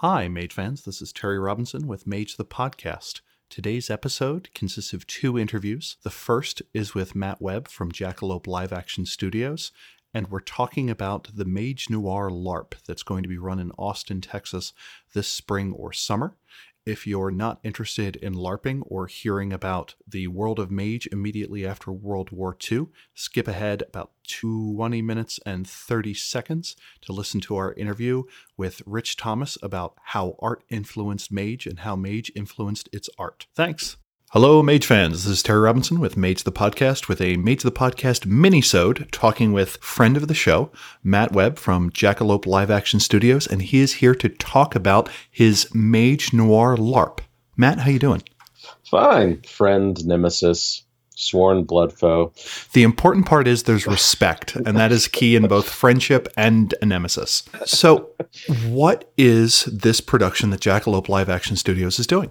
Hi, Mage fans. This is Terry Robinson with Mage the Podcast. Today's episode consists of two interviews. The first is with Matt Webb from Jackalope Live Action Studios, and we're talking about the Mage Noir LARP that's going to be run in Austin, Texas this spring or summer. If you're not interested in LARPing or hearing about the world of Mage immediately after World War II, skip ahead about 20 minutes and 30 seconds to listen to our interview with Rich Thomas about how art influenced Mage and how Mage influenced its art. Thanks. Hello, Mage fans. This is Terry Robinson with Mage the Podcast with a Mage the Podcast mini-sode talking with friend of the show, Matt Webb from Jackalope Live Action Studios, and he is here to talk about his Mage Noir LARP. Matt, how you doing? Fine. Friend, nemesis, sworn blood foe. The important part is there's respect, and that is key in both friendship and a nemesis. So, what is this production that Jackalope Live Action Studios is doing?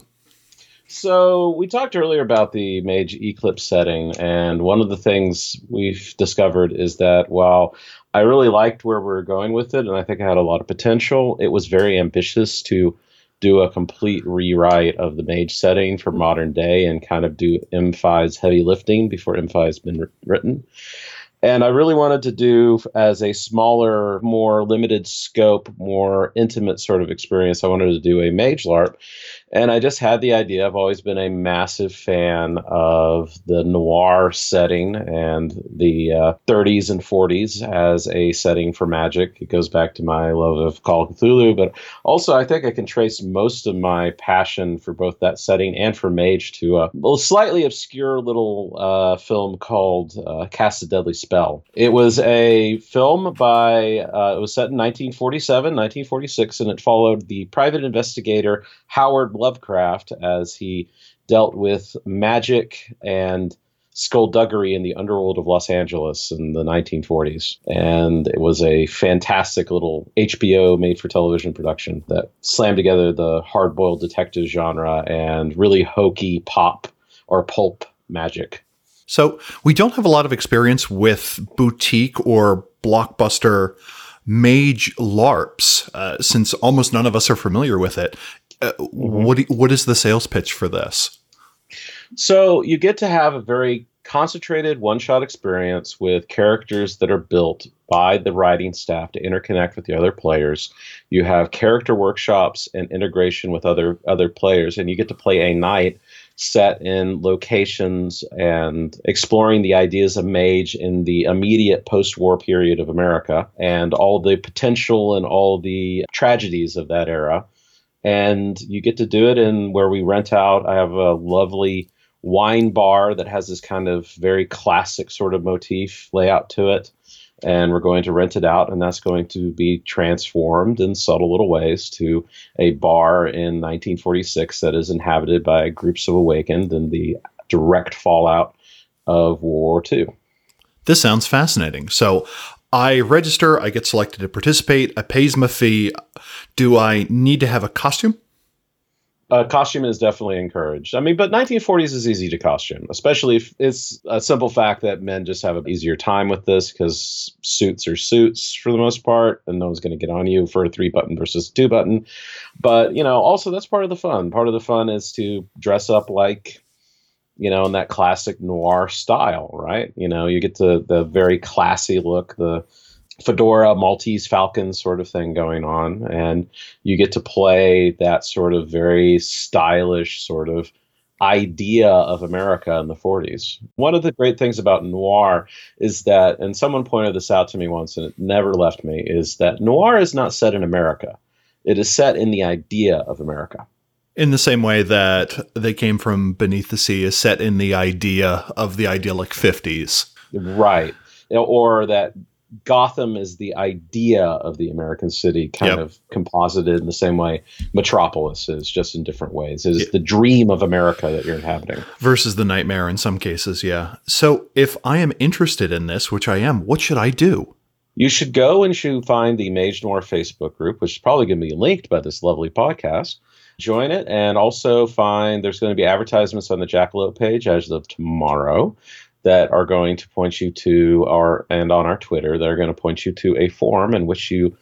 So we talked earlier about the Mage Eclipse setting, and one of the things we've discovered is that while I really liked where we were going with it, and I think it had a lot of potential, it was very ambitious to do a complete rewrite of the Mage setting for modern day and kind of do M5's heavy lifting before M5 has been written. And I really wanted to do as a smaller, more limited scope, more intimate sort of experience. I wanted to do a Mage LARP. And I just had the idea. I've always been a massive fan of the noir setting and the uh, 30s and 40s as a setting for magic. It goes back to my love of Call of Cthulhu, but also I think I can trace most of my passion for both that setting and for Mage to a, slightly obscure little uh, film called uh, Cast a Deadly Spell. It was a film by, uh, it was set in 1947, 1946, and it followed the private investigator Howard Lovecraft as he dealt with magic and skullduggery in the underworld of Los Angeles in the 1940s. And it was a fantastic little HBO made for television production that slammed together the hard boiled detective genre and really hokey pop or pulp magic. So, we don't have a lot of experience with boutique or blockbuster mage LARPs, uh, since almost none of us are familiar with it. Uh, mm-hmm. What what is the sales pitch for this? So you get to have a very concentrated one-shot experience with characters that are built by the writing staff to interconnect with the other players. You have character workshops and integration with other other players, and you get to play a night set in locations and exploring the ideas of mage in the immediate post-war period of America and all the potential and all the tragedies of that era and you get to do it in where we rent out. I have a lovely wine bar that has this kind of very classic sort of motif layout to it. And we're going to rent it out, and that's going to be transformed in subtle little ways to a bar in 1946 that is inhabited by groups of awakened and the direct fallout of World War II. This sounds fascinating. So I register, I get selected to participate, I pays my fee. Do I need to have a costume? A costume is definitely encouraged. I mean, but 1940s is easy to costume, especially if it's a simple fact that men just have an easier time with this because suits are suits for the most part, and no one's going to get on you for a three button versus two button. But, you know, also that's part of the fun. Part of the fun is to dress up like you know, in that classic noir style, right? You know, you get the the very classy look, the fedora, Maltese Falcon sort of thing going on, and you get to play that sort of very stylish sort of idea of America in the 40s. One of the great things about noir is that, and someone pointed this out to me once and it never left me, is that noir is not set in America. It is set in the idea of America in the same way that they came from beneath the sea is set in the idea of the idyllic 50s right or that gotham is the idea of the american city kind yep. of composited in the same way metropolis is just in different ways. It is yep. the dream of america that you're inhabiting. Versus the nightmare in some cases yeah. So if i am interested in this which i am what should i do? You should go and should find the Mage Noir Facebook group, which is probably going to be linked by this lovely podcast. Join it and also find there's going to be advertisements on the Jackalope page as of tomorrow that are going to point you to our and on our Twitter that are going to point you to a form in which you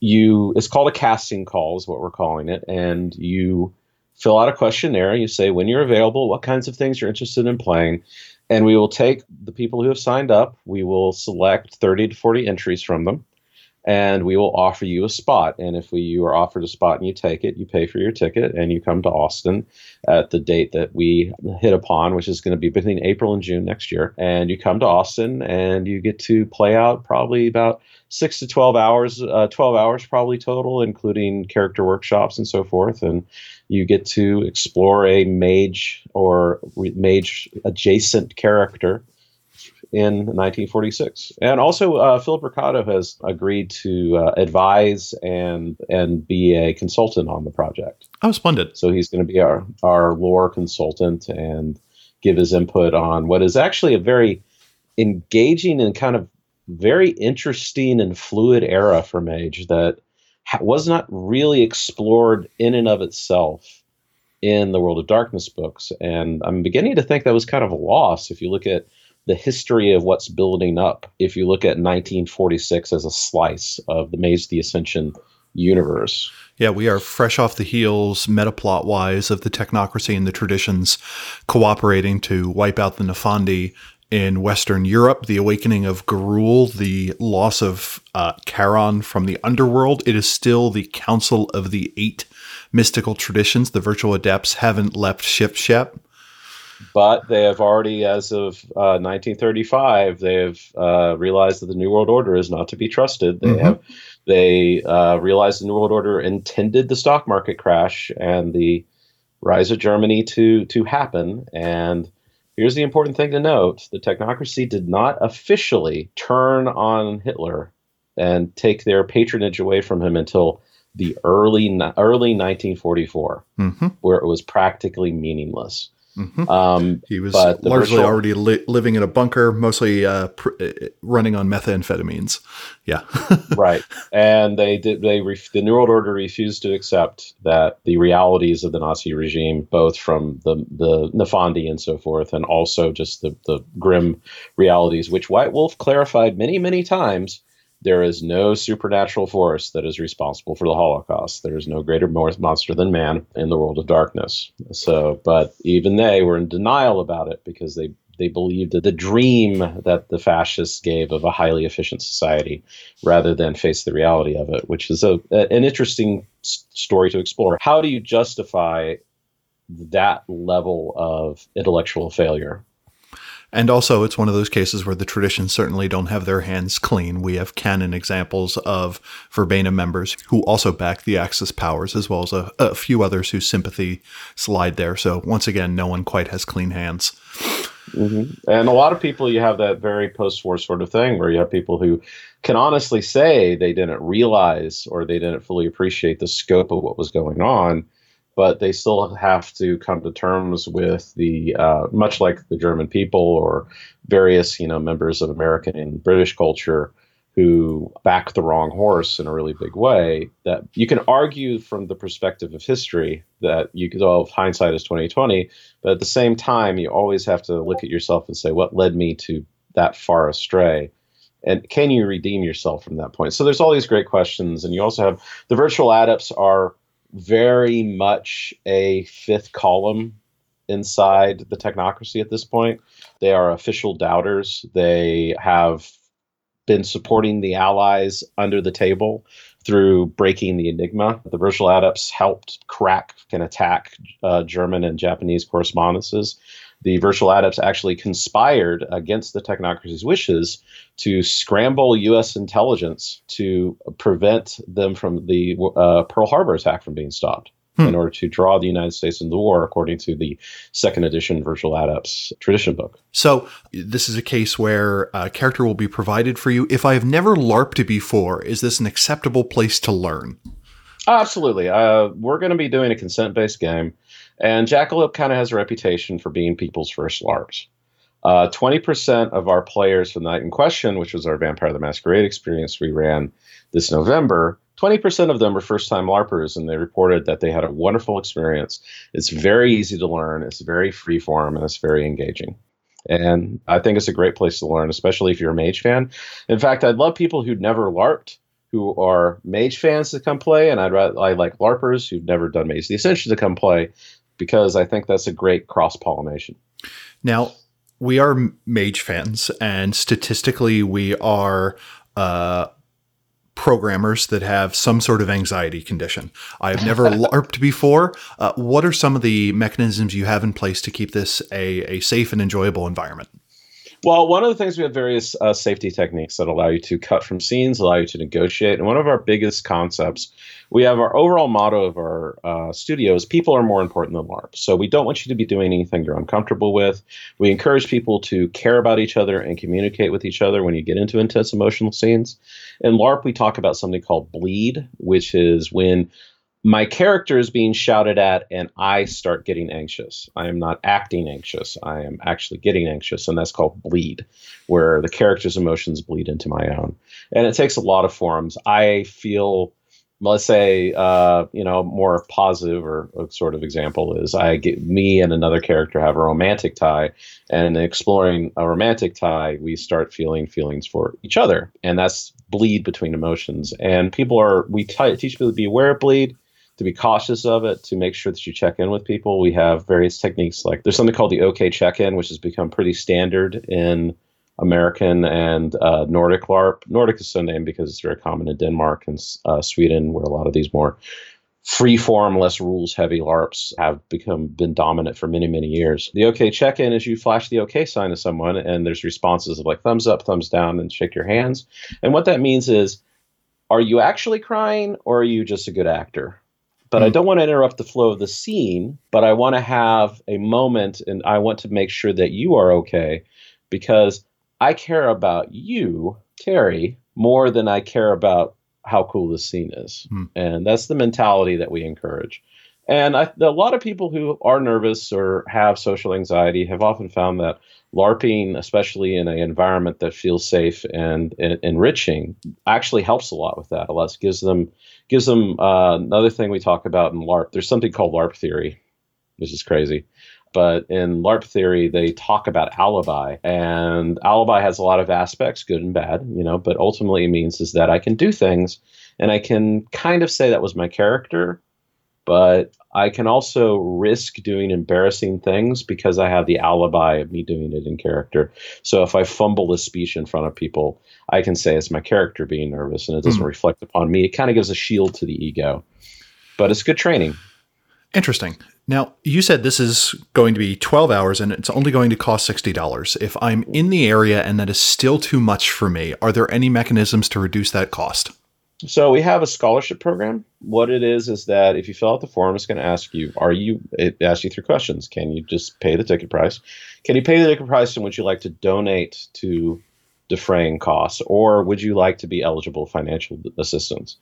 you it's called a casting call is what we're calling it. And you fill out a questionnaire you say when you're available what kinds of things you're interested in playing? And we will take the people who have signed up we will select 30 to 40 entries from them and we will offer you a spot. And if we, you are offered a spot and you take it, you pay for your ticket and you come to Austin at the date that we hit upon, which is going to be between April and June next year. And you come to Austin and you get to play out probably about six to 12 hours, uh, 12 hours probably total, including character workshops and so forth. And you get to explore a mage or mage adjacent character in 1946. And also, uh, Philip Brucato has agreed to uh, advise and and be a consultant on the project. Oh, splendid! So he's going to be our our lore consultant and give his input on what is actually a very engaging and kind of very interesting and fluid era for Mage that ha- was not really explored in and of itself in the World of Darkness books. And I'm beginning to think that was kind of a loss if you look at the history of what's building up if you look at 1946 as a slice of the Mage the Ascension universe. Yeah, we are fresh off the heels, metaplot wise, of the technocracy and the traditions cooperating to wipe out the Nefandi in Western Europe, the awakening of Garul, the loss of uh, Charon from the underworld. It is still the Council of the Eight mystical traditions. The virtual adepts haven't left ship ship but they have already, as of uh, 1935, they have uh, realized that the New World Order is not to be trusted. They mm-hmm. have they uh, realized the New World Order intended the stock market crash and the rise of Germany to to happen. And here's the important thing to note: the technocracy did not officially turn on Hitler and take their patronage away from him until the early early 1944, mm-hmm. where it was practically meaningless. Mm-hmm. Um, he was largely virtual, already li- living in a bunker, mostly uh, pr- uh, running on methamphetamines. Yeah, right. And they did. They ref- the New World Order refused to accept that the realities of the Nazi regime, both from the the Nefandi and so forth, and also just the the grim realities, which White Wolf clarified many many times there is no supernatural force that is responsible for the Holocaust. There is no greater monster than man in the world of darkness. So, but even they were in denial about it because they they believed that the dream that the fascists gave of a highly efficient society rather than face the reality of it, which is a, an interesting story to explore. How do you justify that level of intellectual failure? And also, it's one of those cases where the traditions certainly don't have their hands clean. We have canon examples of Verbena members who also back the Axis powers, as well as a, a few others whose sympathy slide there. So, once again, no one quite has clean hands. Mm-hmm. And a lot of people, you have that very post war sort of thing where you have people who can honestly say they didn't realize or they didn't fully appreciate the scope of what was going on but they still have to come to terms with the uh, much like the German people or various you know members of American and British culture who back the wrong horse in a really big way. That you can argue from the perspective of history that you could all hindsight is twenty twenty, but at the same time you always have to look at yourself and say what led me to that far astray and can you redeem yourself from that point so there's all these great questions and you also have the virtual adepts are very much a fifth column inside the technocracy at this point. They are official doubters. They have been supporting the Allies under the table through breaking the Enigma. The virtual adepts helped crack and attack uh, German and Japanese correspondences the virtual adepts actually conspired against the technocracy's wishes to scramble U.S. intelligence to prevent them from the uh, Pearl Harbor attack from being stopped. Hmm. In order to draw the United States into the war, according to the second edition Virtual Adepts tradition book. So, this is a case where a character will be provided for you. If I have never LARPed before, is this an acceptable place to learn? Absolutely. Uh, we're going to be doing a consent based game. And Jackalope kind of has a reputation for being people's first LARPs. Uh, 20% of our players for the night in question, which was our Vampire the Masquerade experience we ran this November, 20% of them were first time LARPers, and they reported that they had a wonderful experience. It's very easy to learn, it's very free form, and it's very engaging. And I think it's a great place to learn, especially if you're a mage fan. In fact, I'd love people who'd never LARPed who are mage fans to come play, and I'd rather, I like LARPers who've never done Mage the Ascension to come play because I think that's a great cross pollination. Now, we are mage fans, and statistically, we are uh, programmers that have some sort of anxiety condition. I've never LARPed before. Uh, what are some of the mechanisms you have in place to keep this a, a safe and enjoyable environment? Well, one of the things we have various uh, safety techniques that allow you to cut from scenes, allow you to negotiate. And one of our biggest concepts, we have our overall motto of our uh, studio is people are more important than LARP. So we don't want you to be doing anything you're uncomfortable with. We encourage people to care about each other and communicate with each other when you get into intense emotional scenes. In LARP, we talk about something called bleed, which is when my character is being shouted at and I start getting anxious. I am not acting anxious. I am actually getting anxious. And that's called bleed, where the character's emotions bleed into my own. And it takes a lot of forms. I feel, let's say, uh, you know, more positive or a sort of example is I get me and another character have a romantic tie. And exploring a romantic tie, we start feeling feelings for each other. And that's bleed between emotions. And people are, we t- teach people to be aware of bleed to be cautious of it, to make sure that you check in with people. We have various techniques like there's something called the OK check in, which has become pretty standard in American and uh, Nordic LARP. Nordic is so named because it's very common in Denmark and uh, Sweden, where a lot of these more free form, less rules heavy LARPs have become been dominant for many, many years. The OK check in is you flash the OK sign to someone, and there's responses of like thumbs up, thumbs down, and shake your hands. And what that means is, are you actually crying or are you just a good actor? But I hmm. don't want to interrupt the flow of the scene, but I want to have a moment and I want to make sure that you are okay because I care about you, Terry, more than I care about how cool this scene is. Mm. And that's the mentality that we encourage. And I, a lot of people who are nervous or have social anxiety have often found that LARPing, especially in an environment that feels safe and, and enriching, actually helps a lot with that. A lot gives them gives them uh, another thing we talk about in LARP. There's something called LARP theory, which is crazy. But in LARP theory, they talk about alibi, and alibi has a lot of aspects, good and bad, you know. But ultimately, it means is that I can do things, and I can kind of say that was my character, but I can also risk doing embarrassing things because I have the alibi of me doing it in character. So if I fumble a speech in front of people, I can say it's my character being nervous and it doesn't mm. reflect upon me. It kind of gives a shield to the ego, but it's good training. Interesting. Now, you said this is going to be 12 hours and it's only going to cost $60. If I'm in the area and that is still too much for me, are there any mechanisms to reduce that cost? So we have a scholarship program. What it is is that if you fill out the form, it's going to ask you, are you, it asks you three questions. Can you just pay the ticket price? Can you pay the ticket price and would you like to donate to defraying costs or would you like to be eligible financial assistance?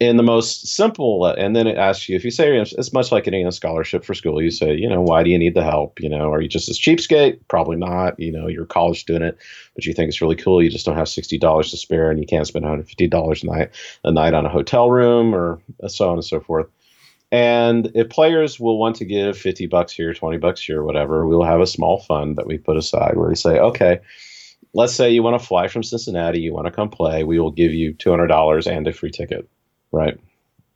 In the most simple, and then it asks you if you say it's much like getting a scholarship for school. You say, you know, why do you need the help? You know, are you just a cheapskate? Probably not. You know, you're a college student, but you think it's really cool. You just don't have sixty dollars to spare, and you can't spend one hundred fifty dollars a night a night on a hotel room, or so on and so forth. And if players will want to give 50 bucks here, 20 bucks here, whatever, we'll have a small fund that we put aside where we say, okay, let's say you want to fly from Cincinnati, you want to come play, we will give you $200 and a free ticket right?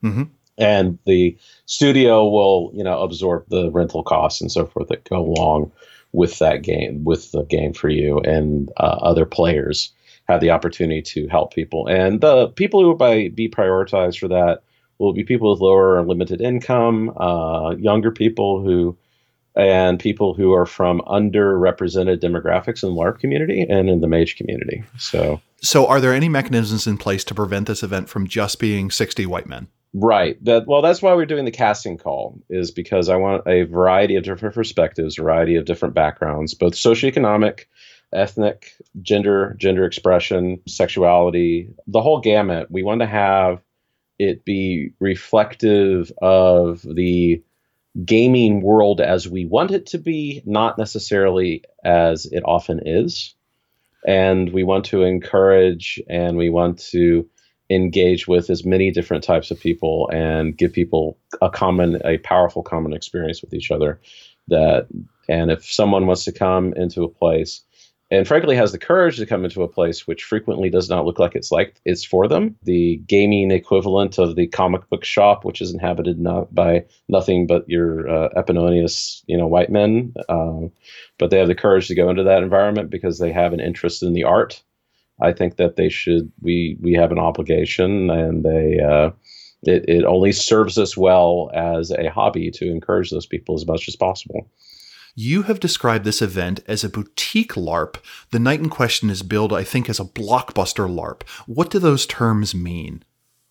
Mm-hmm. And the studio will, you know, absorb the rental costs and so forth that go along with that game, with the game for you, and uh, other players have the opportunity to help people. And the people who will be prioritized for that will be people with lower or limited income, uh, younger people who, and people who are from underrepresented demographics in the LARP community and in the Mage community. So so, are there any mechanisms in place to prevent this event from just being 60 white men? Right. That well, that's why we're doing the casting call is because I want a variety of different perspectives, variety of different backgrounds, both socioeconomic, ethnic, gender, gender expression, sexuality, the whole gamut. We want to have it be reflective of the gaming world as we want it to be, not necessarily as it often is. And we want to encourage and we want to engage with as many different types of people and give people a common a powerful common experience with each other that and if someone wants to come into a place and frankly has the courage to come into a place which frequently does not look like it's like it's for them. The gaming equivalent of the comic book shop, which is inhabited not by nothing but your uh, eponymous, you know, white men. Um, but they have the courage to go into that environment because they have an interest in the art. I think that they should. We we have an obligation, and they. Uh, it, it only serves us well as a hobby to encourage those people as much as possible. You have described this event as a boutique LARP. The night in question is billed, I think, as a blockbuster LARP. What do those terms mean?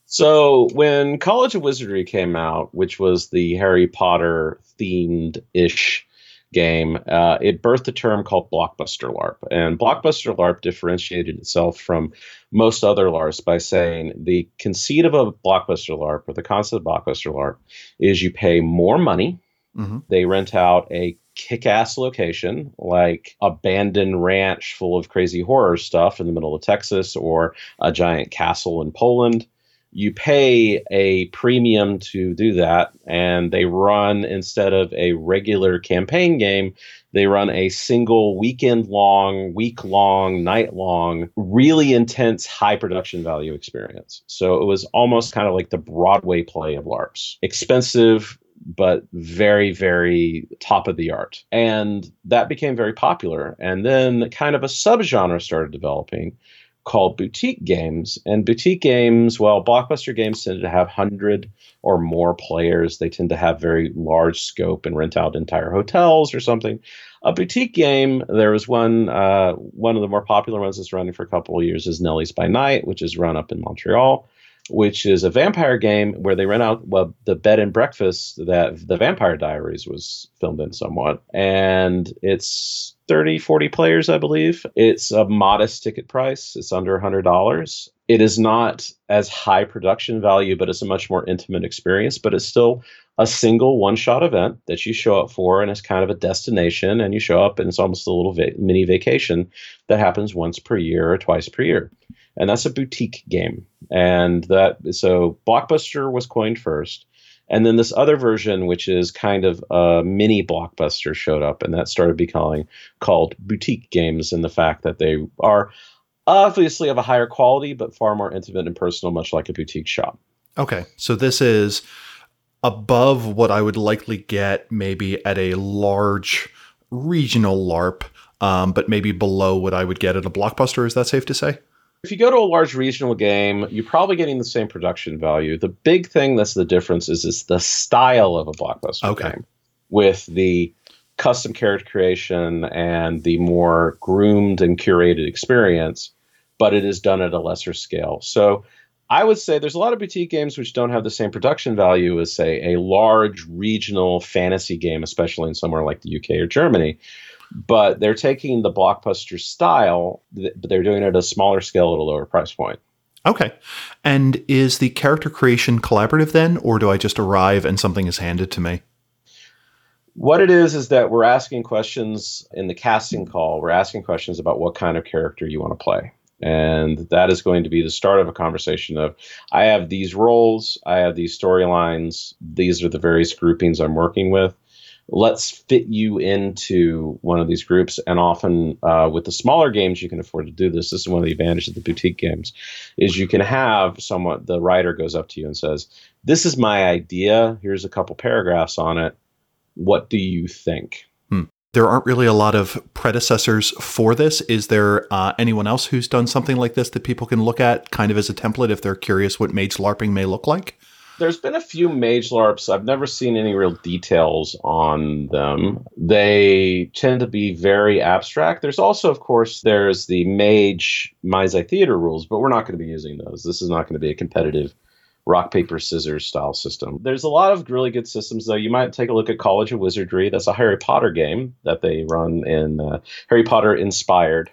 So, when College of Wizardry came out, which was the Harry Potter themed ish game, uh, it birthed a term called Blockbuster LARP. And Blockbuster LARP differentiated itself from most other LARPs by saying the conceit of a Blockbuster LARP or the concept of Blockbuster LARP is you pay more money. Mm-hmm. They rent out a kick ass location like abandoned ranch full of crazy horror stuff in the middle of Texas or a giant castle in Poland. You pay a premium to do that, and they run instead of a regular campaign game, they run a single weekend long, week long, night long, really intense high production value experience. So it was almost kind of like the Broadway play of LARPs. Expensive, but very, very top of the art. And that became very popular. And then kind of a subgenre started developing called boutique games. And boutique games, well, blockbuster games tend to have 100 or more players. They tend to have very large scope and rent out entire hotels or something. A boutique game, there was one, uh, one of the more popular ones that's running for a couple of years is Nellies by Night, which is run up in Montreal which is a vampire game where they rent out well, the bed and breakfast that the Vampire Diaries was filmed in somewhat. And it's 30, 40 players, I believe. It's a modest ticket price, it's under $100. It is not as high production value, but it's a much more intimate experience. But it's still a single one shot event that you show up for, and it's kind of a destination. And you show up, and it's almost a little va- mini vacation that happens once per year or twice per year and that's a boutique game. And that so Blockbuster was coined first, and then this other version, which is kind of a mini Blockbuster, showed up, and that started becoming called boutique games. And the fact that they are obviously of a higher quality, but far more intimate and personal, much like a boutique shop. Okay, so this is above what I would likely get maybe at a large regional LARP, um, but maybe below what I would get at a blockbuster. Is that safe to say? If you go to a large regional game, you're probably getting the same production value. The big thing that's the difference is is the style of a blockbuster okay. game with the custom character creation and the more groomed and curated experience, but it is done at a lesser scale. So I would say there's a lot of boutique games which don't have the same production value as, say, a large regional fantasy game, especially in somewhere like the UK or Germany but they're taking the blockbuster style, but they're doing it at a smaller scale at a lower price point. Okay. And is the character creation collaborative then, or do I just arrive and something is handed to me? What it is is that we're asking questions in the casting call. We're asking questions about what kind of character you want to play. And that is going to be the start of a conversation of I have these roles, I have these storylines, these are the various groupings I'm working with let's fit you into one of these groups. And often uh, with the smaller games, you can afford to do this. This is one of the advantages of the boutique games, is you can have someone, the writer goes up to you and says, "This is my idea. Here's a couple paragraphs on it. What do you think?" Hmm. There aren't really a lot of predecessors for this. Is there uh, anyone else who's done something like this that people can look at, kind of as a template, if they're curious what mage LARPing may look like? There's been a few mage larps. I've never seen any real details on them. They tend to be very abstract. There's also, of course, there's the mage Mind's Eye theater rules, but we're not going to be using those. This is not going to be a competitive rock paper scissors style system. There's a lot of really good systems though. You might take a look at College of Wizardry. That's a Harry Potter game that they run in uh, Harry Potter inspired.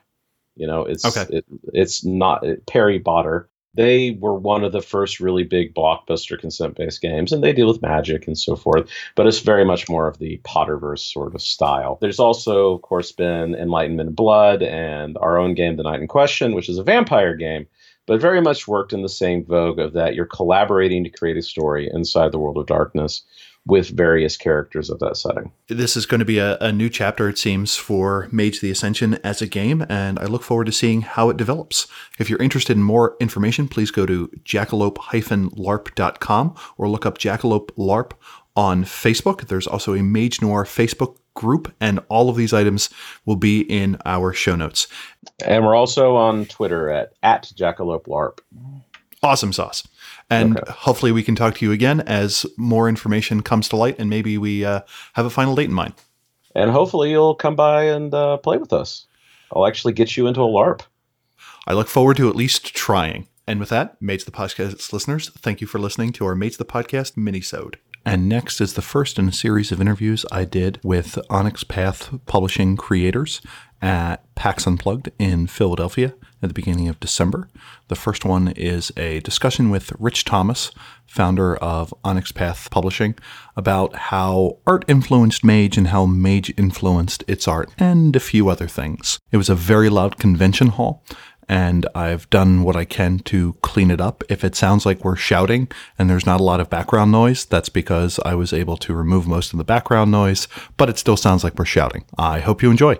You know, it's okay. it, it's not Perry Potter they were one of the first really big blockbuster consent based games, and they deal with magic and so forth, but it's very much more of the Potterverse sort of style. There's also, of course, been Enlightenment Blood and our own game, The Night in Question, which is a vampire game, but very much worked in the same vogue of that you're collaborating to create a story inside the world of darkness with various characters of that setting. This is going to be a, a, new chapter, it seems, for Mage the Ascension as a game, and I look forward to seeing how it develops. If you're interested in more information, please go to jackalope-larp.com or look up Jackalope LARP on Facebook. There's also a Mage Noir Facebook group, and all of these items will be in our show notes. And we're also on Twitter at, at Jackalope LARP. Awesome sauce. And okay. hopefully we can talk to you again as more information comes to light and maybe we uh, have a final date in mind. And hopefully you'll come by and uh, play with us. I'll actually get you into a LARP. I look forward to at least trying. And with that, Mage the Podcast listeners, thank you for listening to our Mage the Podcast minisode. And next is the first in a series of interviews I did with Onyx Path publishing creators at PAX Unplugged in Philadelphia at the beginning of December. The first one is a discussion with Rich Thomas, founder of Onyx Path Publishing, about how art influenced Mage and how Mage influenced its art, and a few other things. It was a very loud convention hall, and I've done what I can to clean it up. If it sounds like we're shouting and there's not a lot of background noise, that's because I was able to remove most of the background noise, but it still sounds like we're shouting. I hope you enjoy.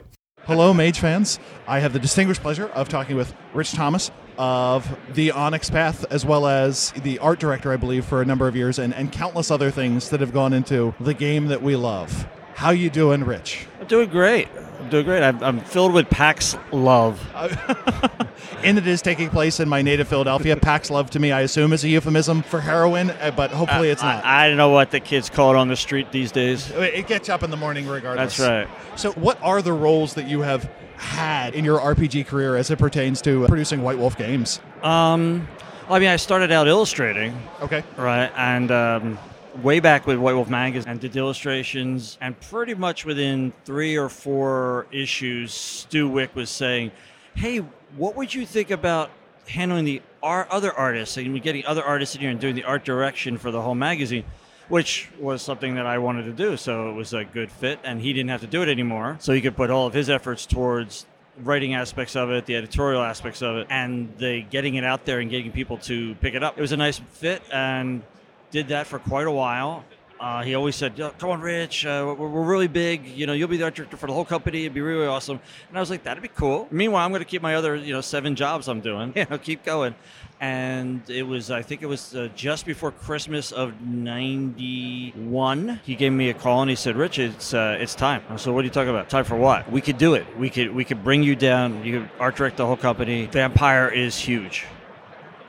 Hello, Mage fans. I have the distinguished pleasure of talking with Rich Thomas of the Onyx Path, as well as the art director, I believe, for a number of years, and, and countless other things that have gone into the game that we love. How you doing, Rich? I'm doing great. I'm doing great. I'm, I'm filled with PAX love. and it is taking place in my native Philadelphia. PAX love to me, I assume, is a euphemism for heroin, uh, but hopefully it's not. I, I, don't know what the kids call it on the street these days. It gets up in the morning regardless. That's right. So, what are the roles that you have had in your RPG career as it pertains to producing White Wolf games? Um, I mean, I started out illustrating. Okay. Right, and um, way back with White Wolf Magazine and did illustrations, and pretty much within three or four issues, Stu Wieck was saying, "Hey, what would you think about handling the art, other artists and getting other artists in here and doing the art direction for the whole magazine?" Which was something that I wanted to do, so it was a good fit, and he didn't have to do it anymore, so he could put all of his efforts towards writing aspects of it, the editorial aspects of it, and the getting it out there and getting people to pick it up. It was a nice fit, and did that for quite a while. Uh, he always said, "Come on, Rich, uh, we're, we're, really big. You know, you'll be the art director for the whole company. It'd be really awesome." And I was like, "That'd be cool." Meanwhile, I'm going to keep my other, you know, seven jobs I'm doing. You know, keep going. And it was, I think it was uh, just before Christmas of '91. He gave me a call and he said, "Rich, it's uh, it's time." So, what are you talking about? Time for what? We could do it. We could we could bring you down. You could art direct the whole company. Vampire is huge.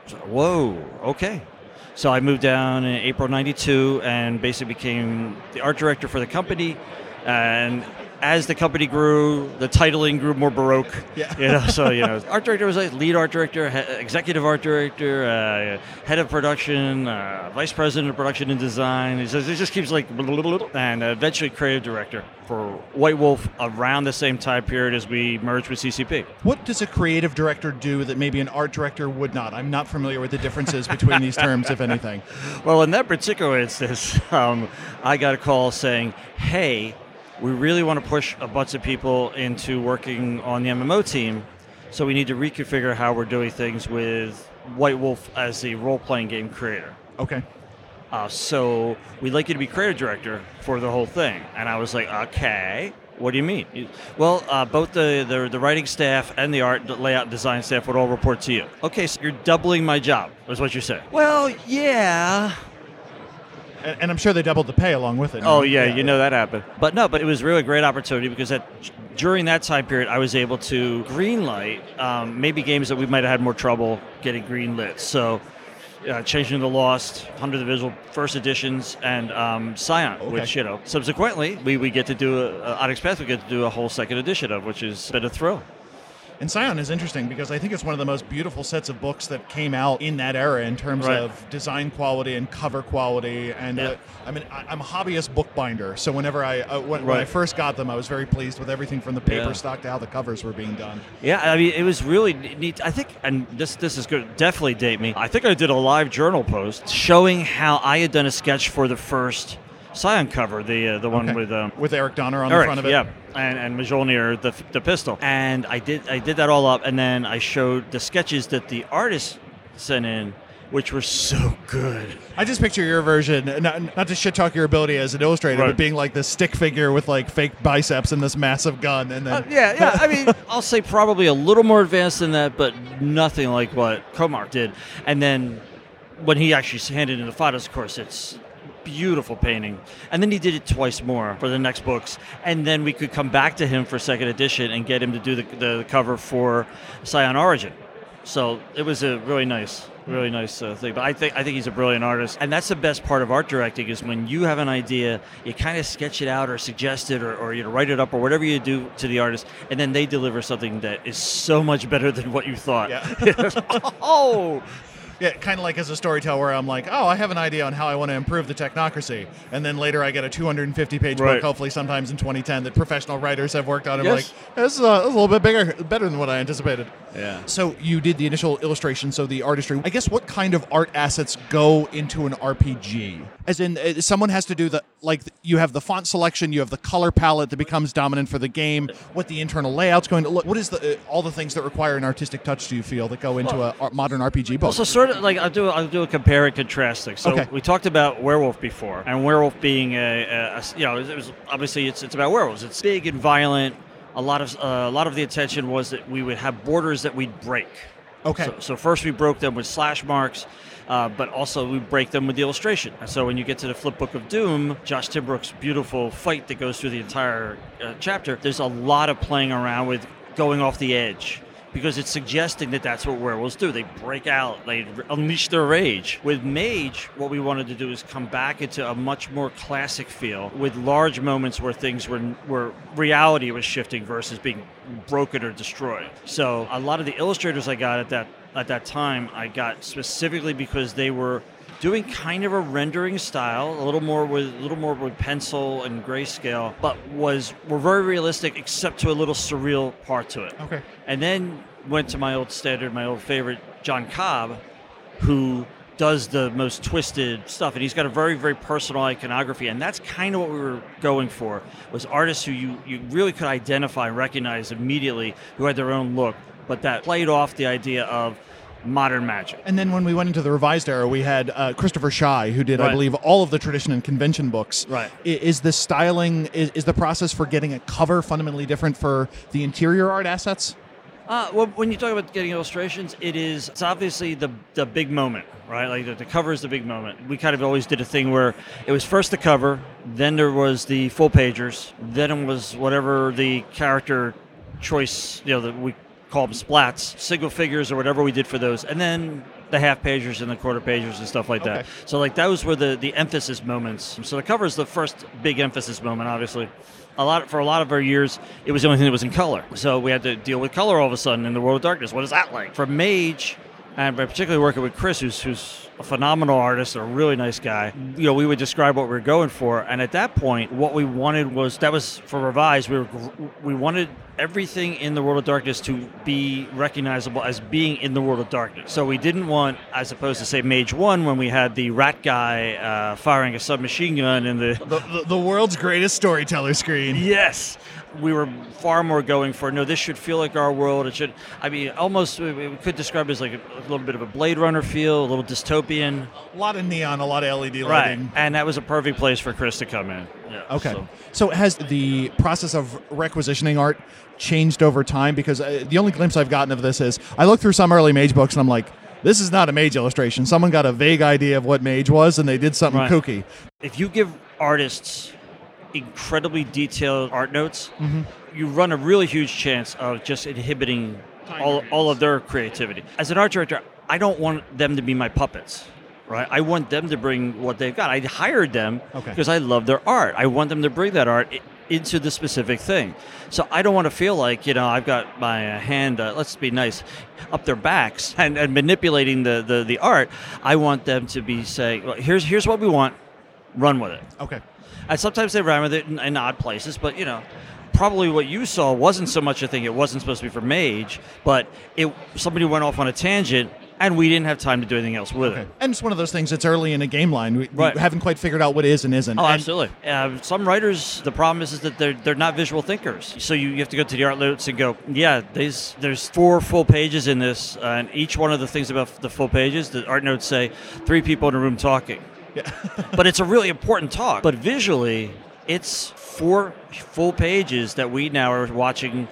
So, whoa, okay. So I moved down in April '92 and basically became the art director for the company. And as the company grew, the titling grew more baroque. Yeah. You know, so you know, art director was like lead art director, executive art director, uh, head of production, uh, vice president of production and design. It just, it just keeps like, and eventually creative director for White Wolf around the same time period as we merged with CCP. What does a creative director do that maybe an art director would not? I'm not familiar with the differences between these terms, if anything. Well, in that particular instance, um, I got a call saying, "Hey." We really want to push a bunch of people into working on the MMO team. So we need to reconfigure how we're doing things with White Wolf as the role playing game creator. Okay. Uh, so we'd like you to be creative director for the whole thing. And I was like, okay, what do you mean? Well, uh, both the, the, the writing staff and the art, layout, and design staff would all report to you. Okay, so you're doubling my job, is what you're saying. Well, yeah, and, and I'm sure they doubled the pay along with it. Oh yeah, yeah, you know that happened. But no, but it was really a great opportunity because that during that time period, I was able to greenlight um, maybe games that we might have had more trouble getting greenlit. So. Uh, Changeling the Lost, Hunter the Vigil first editions, and um, Scion, okay. which you know subsequently we, we get to do a, uh, Onyx Path we get to do a whole second edition of, which is a bit of thrill. And Scion is interesting because I think it's one of the most beautiful sets of books that came out in that era in terms right. of design quality and cover quality. And yeah. uh, I mean, I, am a hobbyist bookbinder, so whenever I uh, when, right. when, I first got them, I was very pleased with everything from the paper yeah. stock to how the covers were being done. Yeah, I mean, it was really neat. I think, and this this is good. Definitely date me. I think I did a live journal post showing how I had done a sketch for the first Scion cover, the uh, the one okay. with um, with Eric Donner on Eric, the front of it. Yeah, and and Mjolnir, the the pistol. And I did I did that all up, and then I showed the sketches that the artist sent in, which were so good. I just picture your version, not, not to shit talk your ability as an illustrator, Right. but being like this stick figure with like fake biceps and this massive gun, and then Uh, yeah, yeah. I mean, I'll say probably a little more advanced than that, but nothing like what Comark did. And then when he actually handed in the photos, of course, it's beautiful painting. And then he did it twice more for the next books. And then we could come back to him for second edition and get him to do the, the cover for Scion Origin. So it was a really nice, really nice uh, thing. But I think I think he's a brilliant artist, and that's the best part of art directing is when you have an idea, you kind of sketch it out or suggest it or, or you know write it up or whatever you do to the artist, and then they deliver something that is so much better than what you thought. Yeah. oh, yeah, kind of like as a storyteller, where I'm like, oh, I have an idea on how I want to improve the technocracy, and then later I get a 250 page Right. book, hopefully sometimes in 2010, that professional writers have worked on. I'm Yes. like, this is, uh, this is a little bit bigger, better than what I anticipated. yeah. So you did the initial illustration, so the artistry. I guess what kind of art assets go into an RPG? As in, uh, someone has to do the like you have the font selection, you have the color palette that becomes dominant for the game. What the internal layout's going to look. What is the uh, all the things that require an artistic touch? Do you feel that go into a ar- modern RPG book? Also, sort of like I'll do I'll do a compare and contrast thing. So Okay. we talked about werewolf before, and werewolf being a, a- a- you know it was obviously it's it's about werewolves. It's big and violent. A lot of uh, a lot of the attention was that we would have borders that we'd break. Okay. So, so first we broke them with slash marks, uh, but also we break them with the illustration. So when you get to the flip book of Doom, Josh Timbrook's beautiful fight that goes through the entire uh, chapter, there's a lot of playing around with going off the edge. Because it's suggesting that that's what werewolves do. They break out, they unleash their rage. With Mage, what we wanted to do is come back into a much more classic feel with large moments where things were, where reality was shifting versus being broken or destroyed. So a lot of the illustrators I got at that at that time, I got specifically because they were doing kind of a rendering style, a little more with a little more with pencil and grayscale, but was were very realistic except to a little surreal part to it. Okay. And then went to my old standard, my old favorite, John Cobb, who does the most twisted stuff and he's got a very very personal iconography and that's kind of what we were going for was artists who you, you really could identify and recognize immediately who had their own look but that played off the idea of modern magic And then when we went into the revised era, we had uh, Christopher Shy, who did, I believe, all of the tradition and convention books. Right. Is the styling, is, is the process for getting a cover fundamentally different for the interior art assets? Uh, well, when you talk about getting illustrations, it is it's obviously the the big moment, right? Like the, the cover is the big moment. We kind of always did a thing where it was first the cover, then there was the full pagers, then it was whatever the character choice, you know, that we call them splats, single figures or whatever we did for those, and then the half pagers and the quarter pagers and stuff like that. Okay. So like those were the the emphasis moments. So the cover is the first big emphasis moment, obviously. A lot for a lot of our years, it was the only thing that was in color. So we had to deal with color all of a sudden in the world of darkness. What is that like? For Mage, and by particularly working with Chris, who's who's a phenomenal artist, a really nice guy. You know, we would describe what we were going for, and at that point, what we wanted was that was for revise. We were we wanted everything in the world of darkness to be recognizable as being in the world of darkness. So we didn't want, as opposed to say Mage One, when we had the rat guy uh, firing a submachine gun in the The, the, the world's greatest storyteller screen. Yes. We were far more going for no. This should feel like our world. It should. I mean, almost we could describe it as like a, a little bit of a Blade Runner feel, a little dystopian, A lot of neon, a lot of LED right? lighting. And that was a perfect place for Chris to come in. Yeah. Okay. so- So. has the process of requisitioning art changed over time? Because uh, the only glimpse I've gotten of this is I look through some early Mage books and I'm like, this is not a Mage illustration. Someone got a vague idea of what Mage was and they did something Right. kooky. if you give artists incredibly detailed art notes, you run a really huge chance of just inhibiting all, all of their creativity. As an art director, I don't want them to be my puppets. Right, I want them to bring what they've got. I hired them Okay. because I love their art. I want them to bring that art into the specific thing. So I don't want to feel like you know I've got my uh, hand. Uh, let's be nice, up their backs and, and manipulating the, the the art. I want them to be saying, well, "Here's here's what we want. Run with it." Okay. And sometimes they rhyme with it in, in odd places, but you know, probably what you saw wasn't so much a thing. It wasn't supposed to be for Mage, but it somebody went off on a tangent, and we didn't have time to do anything else with Okay. it. And it's one of those things. It's early in a game line. We, Right. we haven't quite figured out what is and isn't. Oh, And- absolutely. Uh, some writers, the problem is, is that they're they're not visual thinkers. So you, you have to go to the art notes and go, yeah, there's there's four full pages in this, uh, and each one of the things about the full pages, the art notes say three people in a room talking. but it's a really important talk. But visually, it's four full pages that we now are watching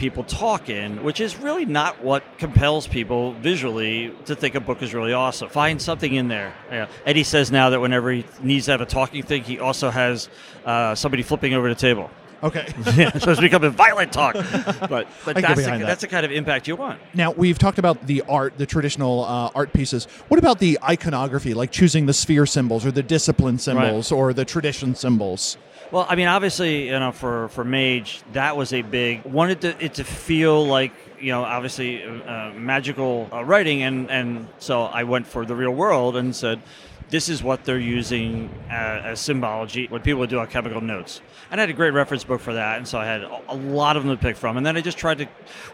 people talk in, which is really not what compels people visually to think a book is really awesome. Find something in there. Yeah. Eddie says now that whenever he needs to have a talking thing, he also has uh, somebody flipping over the table. Okay. yeah, so it's become a violent talk. But but I can get that's the, that. that's the kind of impact you want. Now we've talked about the art, the traditional uh, art pieces. What about the iconography, like choosing the sphere symbols or the discipline symbols or the tradition symbols? Well, I mean, obviously, you know, for for Mage, that was a big wanted to, it to feel like you know, obviously, uh, magical uh, writing, and and so I went for the real world and said. This is what they're using uh, as symbology when people would do alchemical notes. And I had a great reference book for that, and so I had a- lot of them to pick from. And then I just tried to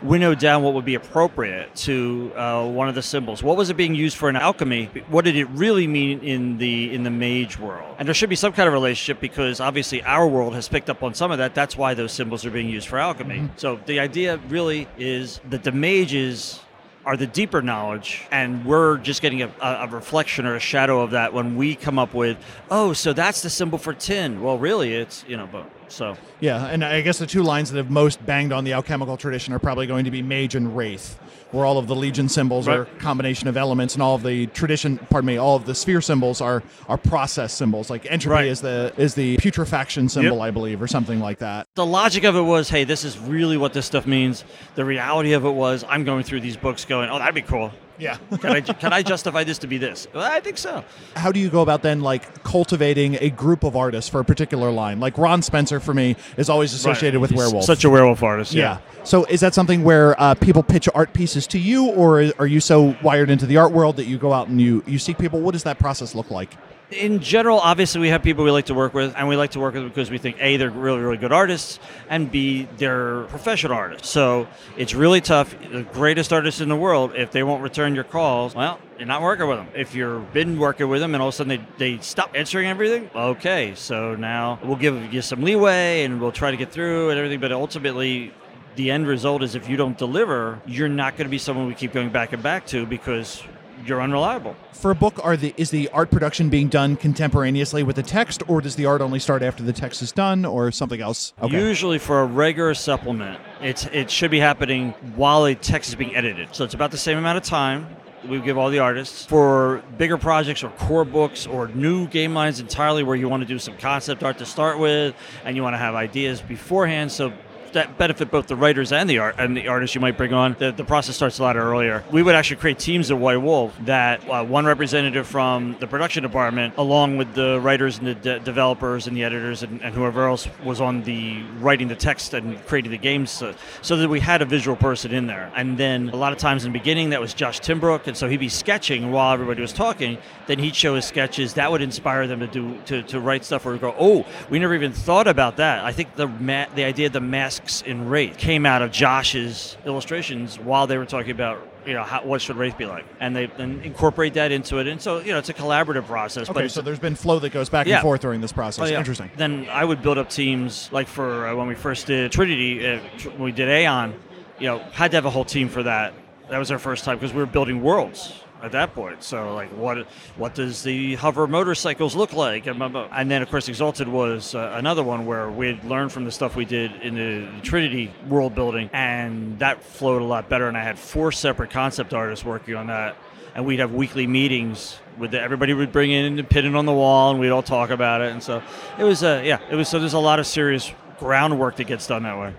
winnow down what would be appropriate to uh, one of the symbols. What was it being used for in alchemy? What did it really mean in the in the mage world? And there should be some kind of relationship because obviously our world has picked up on some of that. That's why those symbols are being used for alchemy. So the idea really is that the mages are the deeper knowledge, and we're just getting a, a, reflection or a shadow of that when we come up with, oh, so that's the symbol for tin. Well, really, it's you know, but so Yeah, and I guess the two lines that have most banged on the alchemical tradition are probably going to be mage and wraith, where all of the legion symbols are a combination of elements, and all of the tradition, pardon me, all of the sphere symbols are are process symbols. Like entropy Right. is the is the putrefaction symbol, Yep. I believe, or something like that. the logic of it was, hey, this is really what this stuff means. The reality of it was, I'm going through these books, going, oh, that'd be cool. Yeah. Can I can I justify this to be this? Well, I think so. How do you go about then, like cultivating a group of artists for a particular line? Like Ron Spencer for me is always associated with He's werewolf. Such a werewolf artist. Yeah. So is that something where uh, people pitch art pieces to you, or are you so wired into the art world that you go out and you you seek people? What does that process look like? In general, obviously, we have people we like to work with, and we like to work with because we think a they're really really good artists, and b they're professional artists. So it's really tough. The greatest artists in the world, if they won't return your calls, well, you're not working with them. If you've been working with them and all of a sudden they, they stop answering everything, okay, so now we'll give you some leeway and we'll try to get through and everything. But ultimately, the end result is if you don't deliver, you're not going to be someone we keep going back and back to because you're unreliable. For a book, are the is the art production being done contemporaneously with the text, or does the art only start after the text is done, or something else? Okay. Usually for a regular supplement, it's it should be happening while a text is being edited. So it's about the same amount of time we give all the artists. For bigger projects or core books or new game lines entirely where you want to do some concept art to start with and you want to have ideas beforehand so that benefit both the writers and the art and the artists you might bring on. The, the process starts a lot earlier. We would actually create teams at White Wolf that uh, one representative from the production department, along with the writers and the de- developers and the editors and, and whoever else was on the writing the text and creating the games, so, so that we had a visual person in there. And then a lot of times in the beginning, that was Josh Timbrook, and so he'd be sketching while everybody was talking. Then he'd show his sketches. That would inspire them to do to, to write stuff where go, oh, we never even thought about that. I think the ma- the idea of the masks in Wraith came out of Josh's illustrations while they were talking about you know how, what should Wraith be like, and they then incorporate that into it. And so you know it's a collaborative process. Okay, it's, so there's been flow that goes back and forth during this process. Oh, yeah. Interesting. Then I would build up teams like for uh, when we first did Trinity, uh, tr- when we did Aeon, you know, had to have a whole team for that. That was our first time because we were building worlds at that point. So like, what what does the hover motorcycles look like? And, then of course Exalted was uh, another one where we'd learned from the stuff we did in the Trinity world building, and that flowed a lot better. And I had four separate concept artists working on that and we'd have weekly meetings with the, everybody would bring in and pin it on the wall and we'd all talk about it and so it was uh, yeah it was so there's a lot of serious groundwork that gets done that way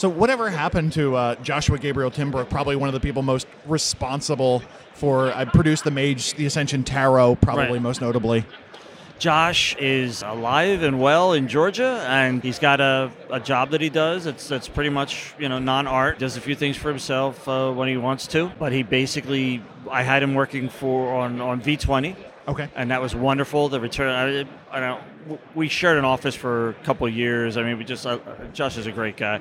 So whatever happened to uh, Joshua Gabriel Timbrook, probably one of the people most responsible for I produced the Mage, the Ascension Tarot, probably Right. most notably. Josh is alive and well in Georgia, and he's got a, a job that he does. It's that's pretty much you know non-art. Does a few things for himself uh, when he wants to, but he basically I had him working for on on V20 Okay. and that was wonderful. The return, I, I don't. We shared an office for a couple of years. I mean, we just uh, Josh is a great guy,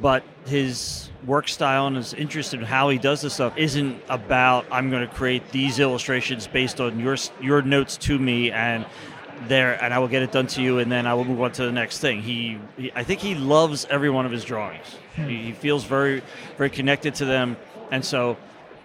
but his work style and his interest in how he does this stuff isn't about I'm going to create these illustrations based on your your notes to me and there and I will get it done to you and then I will move on to the next thing. He, he I think he loves every one of his drawings. He, he feels very very connected to them and so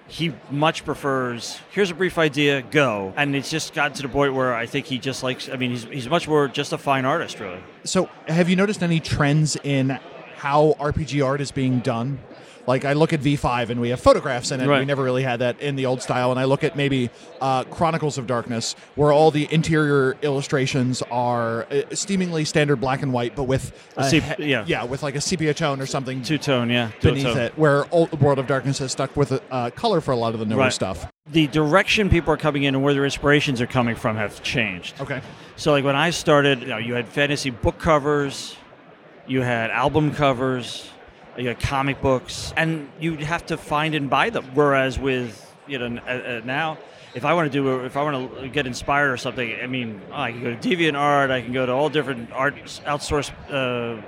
he much prefers here's a brief idea go and it's just gotten to the point where i think he just likes i mean he's, he's much more just a fine artist really So, have you noticed any trends in how RPG art is being done? Like, I look at V5 and we have photographs in it. We never really had that in the old style. And I look at maybe uh, Chronicles of Darkness, where all the interior illustrations are uh, seemingly standard black and white, but with A a sep- he- yeah. yeah, with like a sepia tone or something two-tone yeah dual beneath tone. it. Where old World of Darkness has stuck with uh, color for a lot of the newer Right. stuff. the direction people are coming in and where their inspirations are coming from have changed Okay. So like when I started, you know, you had fantasy book covers, you had album covers, you had comic books, and you'd have to find and buy them. Whereas with you know uh, uh, now, if I want to do, if I want to get inspired or something, I mean, oh, I can go to DeviantArt, I can go to all different art outsourced uh,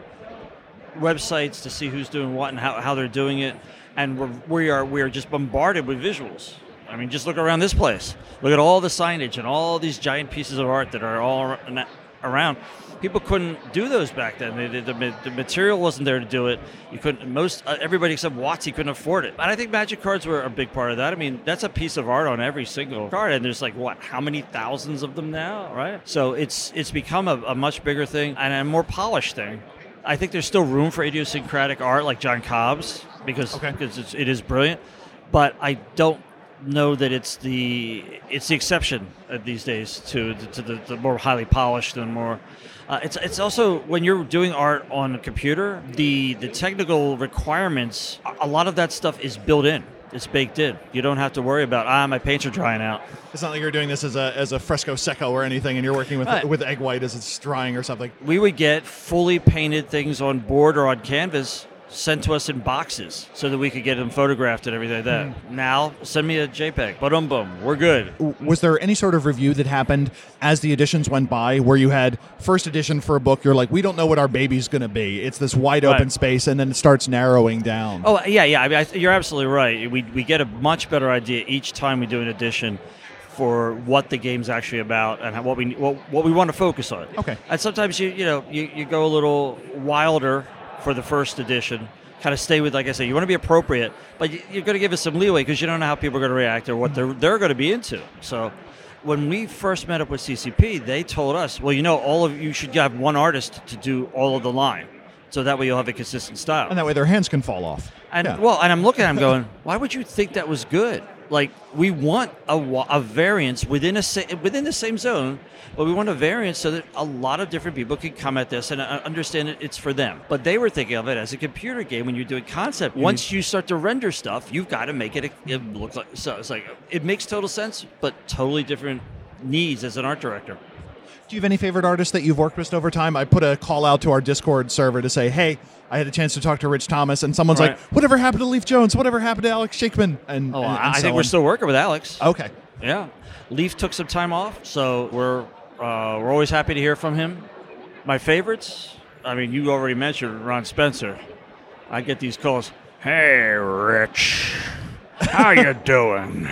websites to see who's doing what and how, how they're doing it, and we're, we are we are just bombarded with visuals. I mean, just look around this place. Look at all the signage and all these giant pieces of art that are all around. People couldn't do those back then. They, the, the, the material wasn't there to do it. You couldn't. Most uh, everybody except Watsy couldn't afford it. And I think magic cards were a big part of that. I mean, that's a piece of art on every single card, and there's like what, how many thousands of them now, right? So it's it's become a, a much bigger thing and a more polished thing. I think there's still room for idiosyncratic art like John Cobb's because Okay. because it's, it is brilliant, but I don't know that it's the it's the exception uh, these days to to the, the more highly polished and more. Uh, it's it's also when you're doing art on a computer, the the technical requirements, a- a lot of that stuff is built in. It's baked in. You don't have to worry about ah my paints are drying out. It's not like you're doing this as a as a fresco secco or anything, and you're working with Right. with egg white as it's drying or something. we would get fully painted things on board or on canvas sent to us in boxes so that we could get them photographed and everything like that. Hmm. Now, send me a JPEG. Boom, boom. We're good. was there any sort of review that happened as the editions went by where you had first edition for a book you're like we don't know what our baby's going to be it's this wide open Right. space and then it starts narrowing down Oh, yeah, yeah. I mean, I th- you're absolutely right. We, we get a much better idea each time we do an edition for what the game's actually about and what we what, what we want to focus on. Okay. And sometimes you you know you, you go a little wilder for the first edition. Kind of stay with, like I said, you want to be appropriate, but you- you're going to give us some leeway because you don't know how people are going to react or what they're they're going to be into. So. When we first met up with CCP, they told us, "Well, you know, all of you should have one artist to do all of the line, so that way you'll have a consistent style." and that way their hands can fall off And Yeah. well, and I'm looking at him going, why would you think that was good? Like we want a, a variance within a within the same zone, but we want a variance so that a lot of different people can come at this and uh, understand it, it's for them. But they were thinking of it as a computer game when you're doing concept. Once you start to render stuff, you've got to make it, it look like so. It's like it makes total sense, but totally different needs as an art director. Do you have any favorite artists that you've worked with over time i put a call out to our discord server to say hey i had a chance to talk to rich thomas and someone's Right. like whatever happened to leif jones whatever happened to alex sheikman and, Oh, and- I, and I so think we're still working with Alex. okay Yeah, Leif took some time off, so we're uh, we're always happy to hear from him. My favorites, I mean, you already mentioned Ron Spencer. I get these calls. Hey, Rich, how you doing?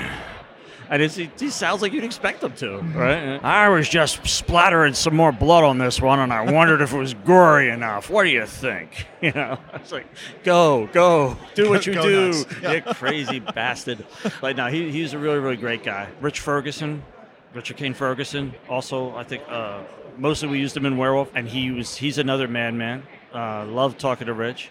And it's, he, sounds like you'd expect him to, right? I was just splattering some more blood on this one, and I wondered if it was gory enough. What do you think? You know, it's like, go, go, do what you Go do. Yeah. you crazy bastard. But no, he, he's a really, really great guy. Rich Ferguson, Richard Kane Ferguson, also I think uh, mostly we used him in Werewolf, and he was he's another madman. Uh, love talking to Rich.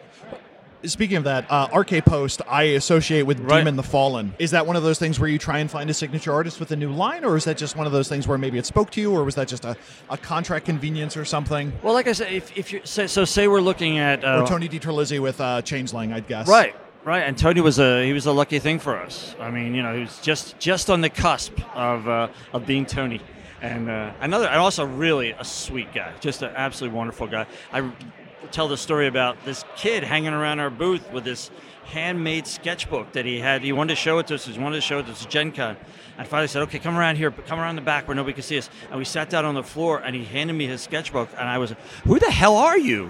Speaking of that, uh, RK Post I associate with Right. Demon the Fallen. Is that one of those things where you try and find a signature artist with a new line, or is that just one of those things where maybe it spoke to you, or was that just a, a contract convenience or something? Well, like I said, if, if you say, so, say we're looking at uh, or Tony DiTerlizzi with uh, Changeling, I'd guess. Right, right. And Tony was a he was a lucky thing for us. I mean, you know, he was just just on the cusp of uh, of being Tony, and uh, another and also really a sweet guy, just an absolutely wonderful guy. I tell the story about this kid hanging around our booth with this handmade sketchbook that he had. He wanted to show it to us. He wanted to show it to us Gen Con. And finally said, okay, come around here, come around the back where nobody can see us. And we sat down on the floor and he handed me his sketchbook and I was, who the hell are you?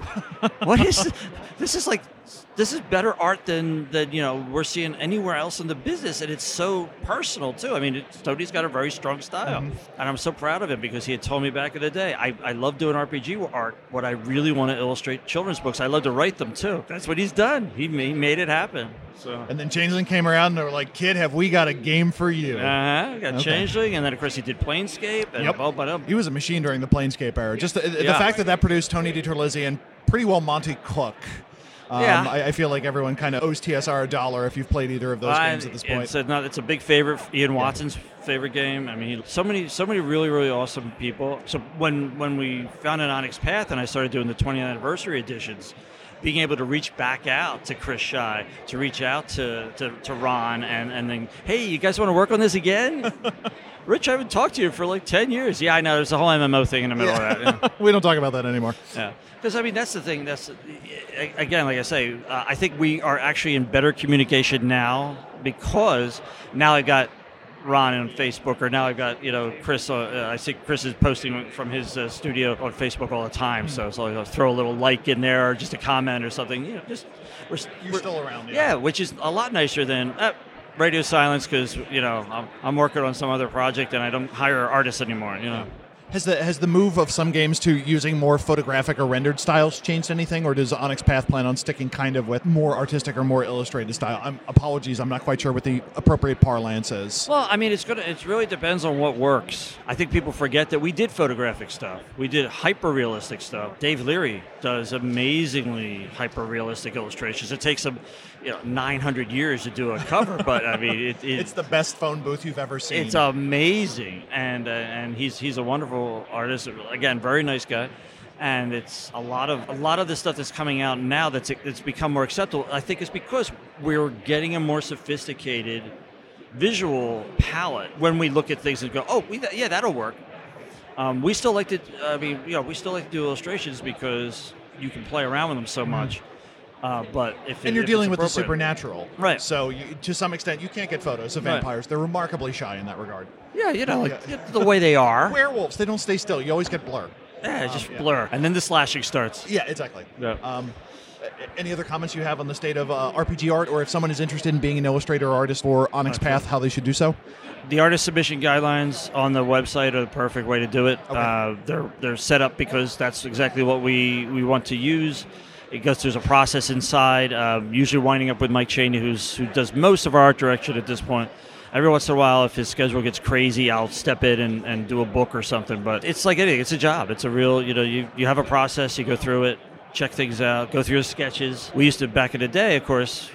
what is this? this is like this is better art than than you know we're seeing anywhere else in the business, and it's so personal too. I mean, Tony's got a very strong style, mm-hmm. and I'm so proud of him because he had told me back in the day, I, I love doing RPG art. What I really want to illustrate children's books. I love to write them too. That's what he's done. He, he made it happen. So. And then Changeling came around and they were like, "Kid, have we got a game for you?" Uh huh. Got okay. Changeling, and then of course he did Planescape. And yep. Blah, He was a machine during the Planescape era. Just the, the yeah. fact that that produced Tony DiTerlizzi and pretty well Monte Cook. Um, yeah. I, I, feel like everyone kind of owes TSR a dollar if you've played either of those games at this point. It's a, not, it's a big favorite. Ian Watson's yeah. favorite game. I mean, so many, so many really, really awesome people. So when when we founded Onyx Path and I started doing the 20th anniversary editions, being able to reach back out to Chris Shy, to reach out to, to, to Ron, and, and then, hey, you guys want to work on this again? Rich, I haven't talked to you for like 10 years. Yeah, I know. There's a whole MMO thing in the middle yeah. of that. Yeah. we don't talk about that anymore. Yeah. Because, I mean, that's the thing. That's Again, like I say, uh, I think we are actually in better communication now because now I've got Ron on Facebook, or now I've got you know Chris. Uh, I see Chris is posting from his uh, studio on Facebook all the time. So like I'll throw a little like in there, or just a comment or something. You know, just we're, you're we're, still around. Yeah. yeah. which is a lot nicer than. Uh, radio silence because you know I'm, I'm, working on some other project and I don't hire artists anymore. You know. Has the has the move of some games to using more photographic or rendered styles changed anything, or does Onyx Path plan on sticking kind of with more artistic or more illustrated style? I'm, apologies, I'm not quite sure what the appropriate parlance is. Well, I mean, it's gonna it really depends on what works. I think people forget that we did photographic stuff, we did hyper realistic stuff. Dave Leri does amazingly hyper realistic illustrations. It takes him you know 900 years to do a cover, but I mean it, it, it's the best phone booth you've ever seen. It's amazing, and uh, and he's he's a wonderful artist. Again, very nice guy. And it's a lot of a lot of the stuff that's coming out now that's it's become more acceptable. I think it's because we're getting a more sophisticated visual palette when we look at things and go, oh, we, yeah, that'll work. Um, we still like to, I mean, you know, we still like to do illustrations because you can play around with them so mm-hmm. Uh, but if and you're dealing with the supernatural, right? So you, to some extent, you can't get photos of vampires. Right. They're remarkably shy in that regard. Yeah, you know, like, the way they are. Werewolves, they don't stay still. You always get blur. Yeah, um, just yeah. blur, and then the slashing starts. Yeah, exactly. Yeah. Um, any other comments you have on the state of uh, RPG art, or if someone is interested in being an illustrator or artist for Onyx okay. Path, how they should do so? The artist submission guidelines on the website are the perfect way to do it. Okay. Uh, they're they're set up because that's exactly what we, we want to use. It goes through a process inside, uh, usually winding up with Mike Chaney, who's who does most of our art direction at this point. Every once in a while, if his schedule gets crazy, I'll step in and, and do a book or something. But it's like anything; it's a job. It's a real, you know, you, you have a process, you go through it, check things out, go through the sketches. We used to back in the day, of course,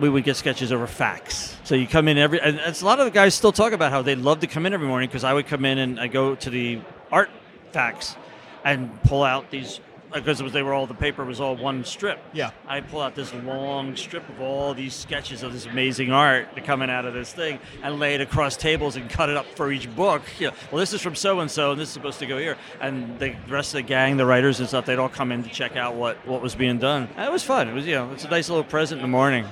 we would get sketches over fax. So you come in every, and a lot of the guys still talk about how they love to come in every morning because I would come in and I go to the art fax and pull out these Uh, because was, they were all the paper was all one strip. Yeah. I pull out this long strip of all these sketches of this amazing art coming out of this thing and lay it across tables and cut it up for each book. You know, well, this is from so and so, and this is supposed to go here. And the rest of the gang, the writers and stuff, they'd all come in to check out what what was being done. And it was fun. It was you know, it's a nice little present in the morning.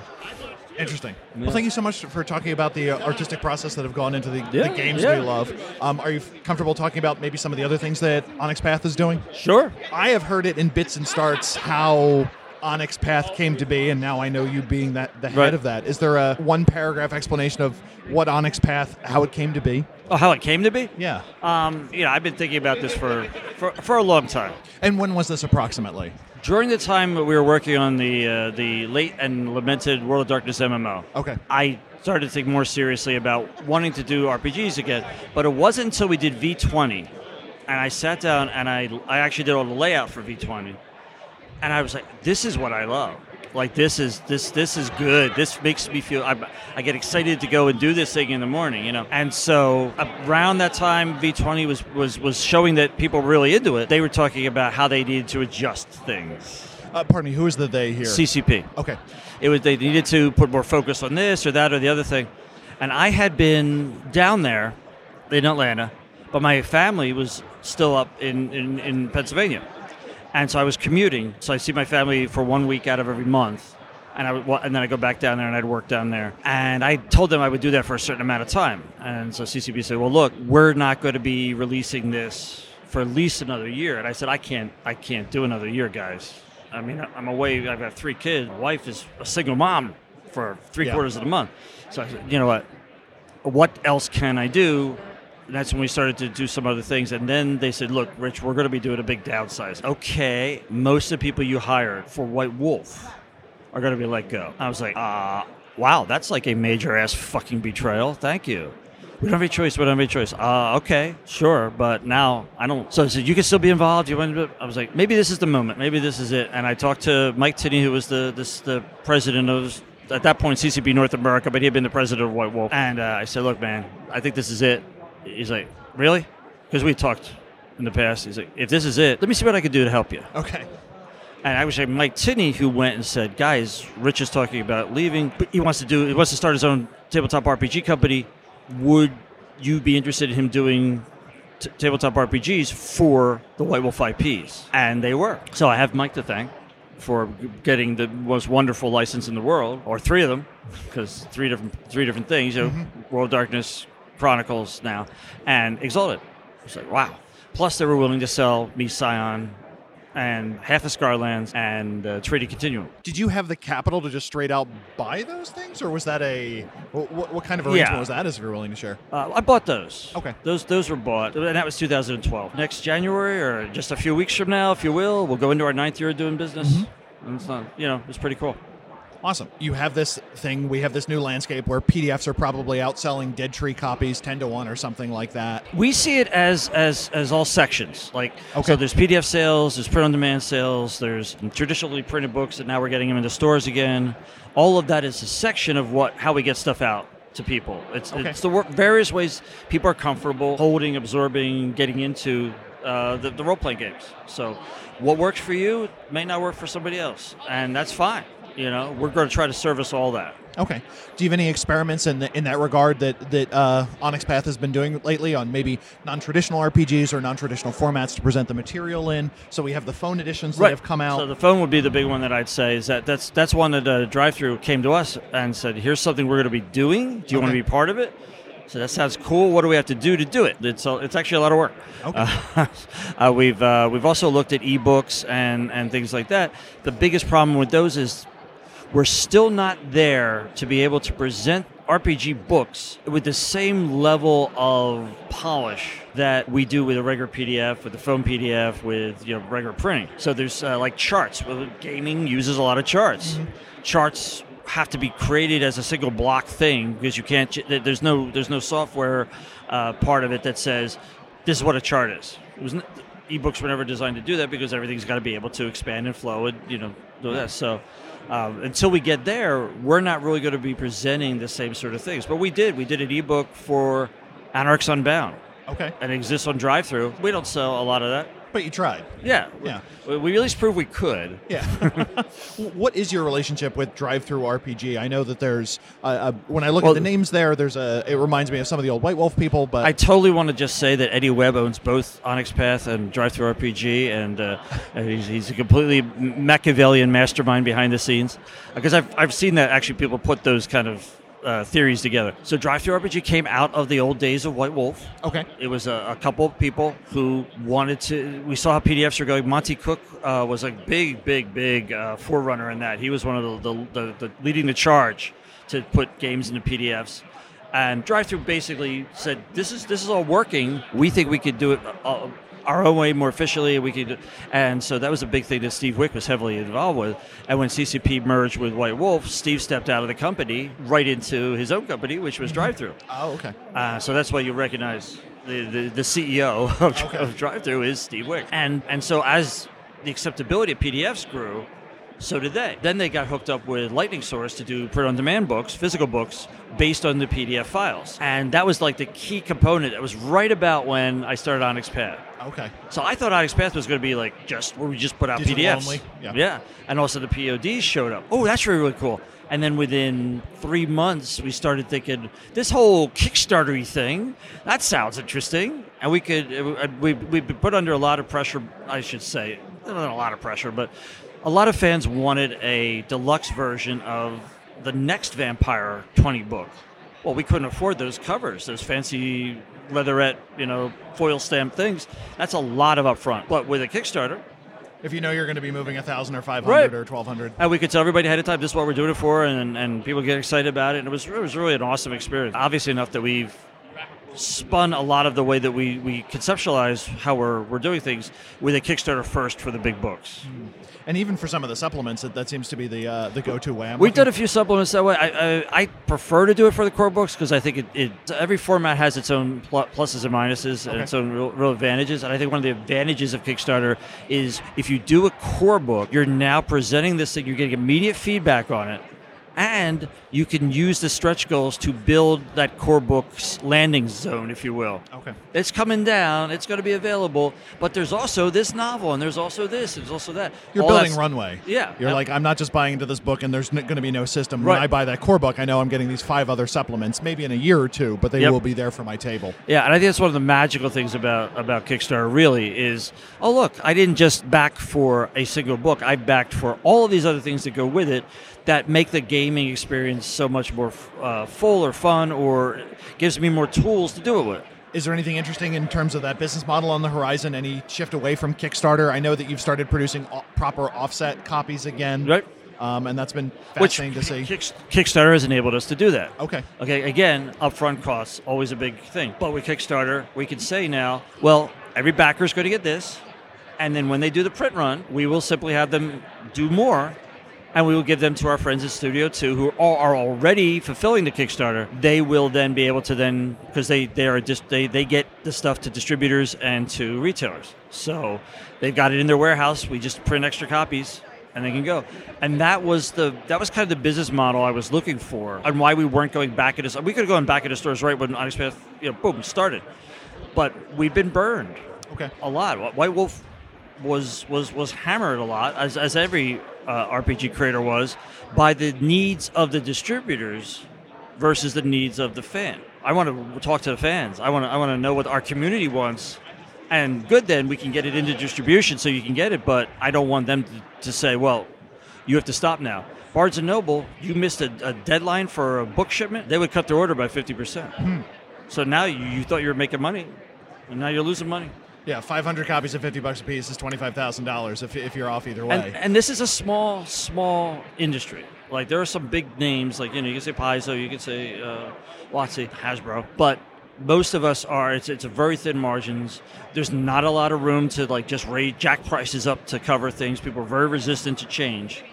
Interesting. Yeah. Well, thank you so much for talking about the uh, artistic process that have gone into the, yeah, the games yeah. we love. Um, are you comfortable talking about maybe some of the other things that Onyx Path is doing? Sure. I have heard it in bits and starts how Onyx Path came to be, and now I know you being that the head right. of that. Is there a one paragraph explanation of what Onyx Path, how it came to be? Oh, how it came to be? Yeah. Um, yeah, I've been thinking about this for, for, for a long time. And when was this approximately? During the time that we were working on the uh, the late and lamented World of Darkness MMO, okay, I started to think more seriously about wanting to do RPGs again. But it wasn't until we did V20, and I sat down and I I actually did all the layout for V20, and I was like, this is what I love like this is this this is good. This makes me feel I, I get excited to go and do this thing in the morning, you know. And so around that time, V20 was was was showing that people were really into it. They were talking about how they needed to adjust things. Uh, pardon me, who is the they here? CCP. Okay. It was they needed to put more focus on this or that or the other thing, and I had been down there in Atlanta, but my family was still up in, in, in Pennsylvania And so I was commuting. So I see my family for one week out of every month. And, I would, and then I go back down there and I'd work down there. And I told them I would do that for a certain amount of time. And so CCP said, well, look, we're not going to be releasing this for at least another year. And I said, I can't, I can't do another year, guys. I mean, I'm away. I've got three kids. My wife is a single mom for three Yeah. quarters of the month. So I said, you know what? What else can I do? And that's when we started to do some other things. And then they said, look, Rich, we're going to be doing a big downsize. Okay, most of the people you hired for White Wolf are going to be let go. I was like, uh, wow, that's like a major ass fucking betrayal. Thank you. We don't have a choice. We don't have a choice. Uh, okay, sure, but now I don't. So I said, you can still be involved. You want to? I was like, maybe this is the moment. Maybe this is it. And I talked to Mike Tinney, who was the this, the president of at that point CCP North America, but he had been the president of White Wolf. And uh, I said, look, man, I think this is it. He's like, really? Because we talked in the past. He's like, if this is it, let me see what I can do to help you. Okay. And I was like Mike Tinney, who went and said, "Guys, Rich is talking about leaving, but he wants to do. He wants to start his own tabletop RPG company. Would you be interested in him doing t- tabletop RPGs for the White Wolf IPs?" And they were. So I have Mike to thank for getting the most wonderful license in the world, or three of them, because three different three different things. You know, mm-hmm. World Darkness, Chronicles now, and Exalted. It's like wow. Plus, they were willing to sell me Scion and half of Scarred Lands and uh, Trinity Continuum. Did you have the capital to just straight out buy those things, or was that a what, what kind of arrangement Yeah. was that? As If you're willing to share. Uh, I bought those. Okay. Those those were bought, and that was 2012. Next January, or just a few weeks from now, if you will, we'll go into our ninth year of doing business. And it's not, you know, it's pretty cool. Awesome. You have this thing. We have this new landscape where PDFs are probably outselling Dead Tree copies ten to one or something like that. We see it as as as all sections. Like, Okay. so there's PDF sales, there's print-on-demand sales, there's traditionally printed books that now we're getting them into stores again. All of that is a section of what how we get stuff out to people. It's Okay. it's the wor- various ways people are comfortable holding, absorbing, getting into uh, the, the role-playing games. So, what works for you may not work for somebody else, and that's fine. You know, we're going to try to service all that. Okay. Do you have any experiments in the, in that regard that that uh, Onyx Path has been doing lately on maybe non-traditional RPGs or non-traditional formats to present the material in? So we have the phone editions that have come out. So the phone would be the big one that I'd say is that that's that's one that uh, drive through came to us and said, "Here's something we're going to be doing. Do you want to be part of it?" So that sounds cool. What do we have to do to do it? It's a, it's actually a lot of work. Okay. Uh, uh, we've uh, we've also looked at ebooks and and things like that. The biggest problem with those is we're still not there to be able to present RPG books with the same level of polish that we do with a regular PDF, with the phone PDF, with you know regular printing. So there's uh, like charts. Well, gaming uses a lot of charts. Charts have to be created as a single block thing because you can't. There's no there's no software uh, part of it that says this is what a chart is. It was n- ebooks were never designed to do that because everything's got to be able to expand and flow and you know do that. So um, until we get there, we're not really going to be presenting the same sort of things. But we did. We did an ebook for Anarchs Unbound, okay. and it exists on drive-through. We don't sell a lot of that. But you tried. Yeah, Yeah. We, we at least proved we could. Yeah. what is your relationship with DriveThruRPG? I know that there's uh, uh, when I look Well- at the names there, there's a. It reminds me of some of the old White Wolf people, but I totally want to just say that Eddie Webb owns both Onyx Path and DriveThruRPG, and uh, he's, he's a completely Machiavellian mastermind behind the scenes. Because I've, I've seen that actually people put those kind of uh, theories together. So DriveThruRPG came out of the old days of White Wolf. okay. It was a, a couple of people who wanted to. We saw how PDFs are going. Monte Cook uh, was a big, big, big uh, forerunner in that. He was one of the, the, the, the leading the charge to put games into PDFs. And DriveThru basically said, "This is this is all working. We think we could do it uh, our own way more efficiently. We could." And so that was a big thing that Steve Wieck was heavily involved with. And when CCP merged with White Wolf, Steve stepped out of the company right into his own company, which was DriveThru. Oh, okay. Uh, so that's why you recognize the, the, the CEO of, of DriveThru is Steve Wieck. And, and so as the acceptability of PDFs grew, so did they. Then they got hooked up with Lightning Source to do print on demand books, physical books, based on the PDF files. And that was like the key component. That was right about when I started Onyx Path. Okay. So I thought Onyx Path was going to be like just where we just put out Digital PDFs. only, yeah. yeah. And also the PODs showed up. Oh, that's really, really cool. And then within three months, we started thinking this whole Kickstarter thing. That sounds interesting. And we could uh, uh, we we've been put under a lot of pressure, I should say, not a lot of pressure, but a lot of fans wanted a deluxe version of the next Vampire 20 book. Well, we couldn't afford those covers, those fancy leatherette, you know, foil stamp things. That's a lot of upfront. But with a Kickstarter, If you know you're going to be moving a thousand or 500 Right. or twelve hundred. and we could tell everybody ahead of time this is what we're doing it for, and, and people get excited about it. And it was it was really an awesome experience. Obviously enough that we've spun a lot of the way that we, we conceptualize how we're, we're doing things with a Kickstarter first for the big books. And even for some of the supplements, that, that seems to be the uh, the go to way. I'm We've done a few supplements that way. I, I, I prefer to do it for the core books because I think it, it every format has its own pl- pluses and minuses and Okay. its own real, real advantages. And I think one of the advantages of Kickstarter is if you do a core book, you're now presenting this thing, you're getting immediate feedback on it, and you can use the stretch goals to build that core book's landing zone, if you will. Okay. It's coming down. It's going to be available, but there's also this novel, and there's also this, and there's also that. You're All building runway. Yeah. You're like, I'm not just buying into this book and there's going to be no system. When I buy that core book, I know I'm getting these five other supplements, maybe in a year or two, but they Yep. will be there for my table. Yeah, and I think that's one of the magical things about about Kickstarter. Really, is oh look, I didn't just back for a single book. I backed for all of these other things that go with it that make the gaming experience so much more uh, full or fun, or gives me more tools to do it with. Is there anything interesting in terms of that business model on the horizon? Any shift away from Kickstarter? I know that you've started producing proper offset copies again, Right. Um, and that's been Which fascinating to see. Kick- Kickstarter has enabled us to do that. Okay. Okay, again, upfront costs always a big thing. But with Kickstarter, we can say now, well, every backer is going to get this, and then when they do the print run, we will simply have them do more, and we will give them to our friends at Studio Two who are, are already fulfilling the Kickstarter. They will then be able to then because they they are just they they get the stuff to distributors and to retailers. So they've got it in their warehouse. We just print extra copies and they can go. And that was the that was kind of the business model I was looking for, and why we weren't going back into. We could have gone back into stores right when Path, you know, boom, started, but we've been burned Okay. a lot. White Wolf was was was hammered a lot, as as every uh, RPG creator was, by the needs of the distributors versus the needs of the fan. I want to talk to the fans. I want to I want to know what our community wants. And good, then we can get it into distribution so you can get it. But I don't want them to, to say, "Well, you have to stop now." Barnes and Noble, you missed a, a deadline for a book shipment. They would cut their order by fifty percent. So now you, you thought you were making money, and now you're losing money. Yeah, 500 copies at 50 bucks a piece is $25,000 if, if you're off either way. And, and this is a small, small industry. Like there are some big names, like you know, you can say Paizo, you can say uh, Watsy, Hasbro, but most of us are. It's it's a very thin margins. There's not a lot of room to like just raise jack prices up to cover things. People are very resistant to change.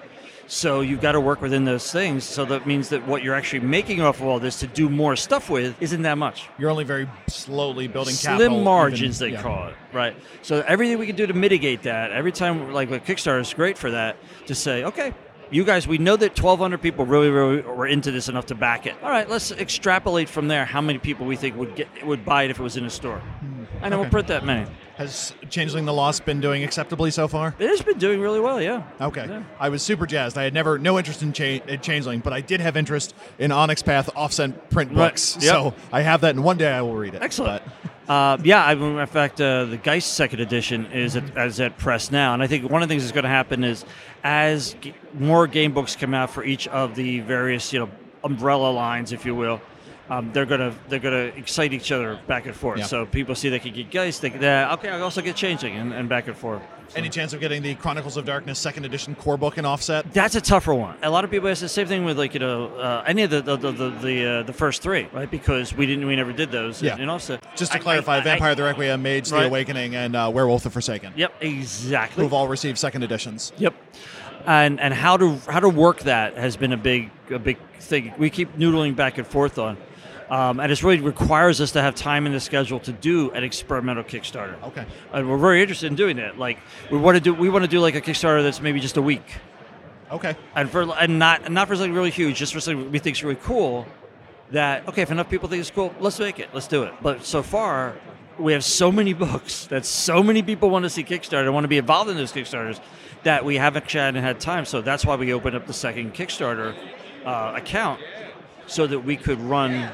So you've got to work within those things. So that means that what you're actually making off of all this to do more stuff with isn't that much. you're only very slowly building capital. Slim even- margins, they yeah. call it, right? So everything we can do to mitigate that, every time, like with Kickstarter is great for that, to say, okay, you guys, we know that 1,200 people really, really were into this enough to back it. All right, let's extrapolate from there how many people we think would get would buy it if it was in a store, and then we'll Hmm. Print that many. Has Changeling the Lost been doing acceptably so far? It has been doing really well, yeah. Okay. Yeah. I was super jazzed. I had never no interest in, cha- in Changeling, but I did have interest in Onyx Path offset print Right. books. Yep. So I have that, and one day I will read it. Excellent. But- Uh, yeah, I mean, in fact, uh, the Geist second edition is at, is at press now, and I think one of the things that's going to happen is as g- more game books come out for each of the various, you know, umbrella lines, if you will, um, they're gonna they're gonna excite each other back and forth. Yeah. So people see they can get Geist, they can, uh, okay, I also get Changeling, and, and back and forth. So- Any chance of getting the Chronicles of Darkness second edition core book in offset? That's a tougher one. A lot of people ask the same thing with like you know uh, any of the the the the, the, uh, the first three, right? Because we didn't we never did those. Yeah. And also, Just to I- clarify, I- I- Vampire the Requiem, Mage the Awakening, and uh, Werewolf the Forsaken, Yep, exactly. who've all received second editions. Yep. And and how to how to work that has been a big a big thing. We keep noodling back and forth on. Um, and it really requires us to have time in the schedule to do an experimental Kickstarter. Okay. And we're very interested in doing that. Like we want to do we want to do like a Kickstarter that's maybe just a week. Okay. And for and not not for something really huge, just for something we think is really cool. That okay, if enough people think it's cool, let's make it, let's do it. But so far, we have so many books that so many people want to see Kickstarter, want to be involved in those Kickstarters, that we haven't and had time. So that's why we opened up the second Kickstarter uh, account, so that we could run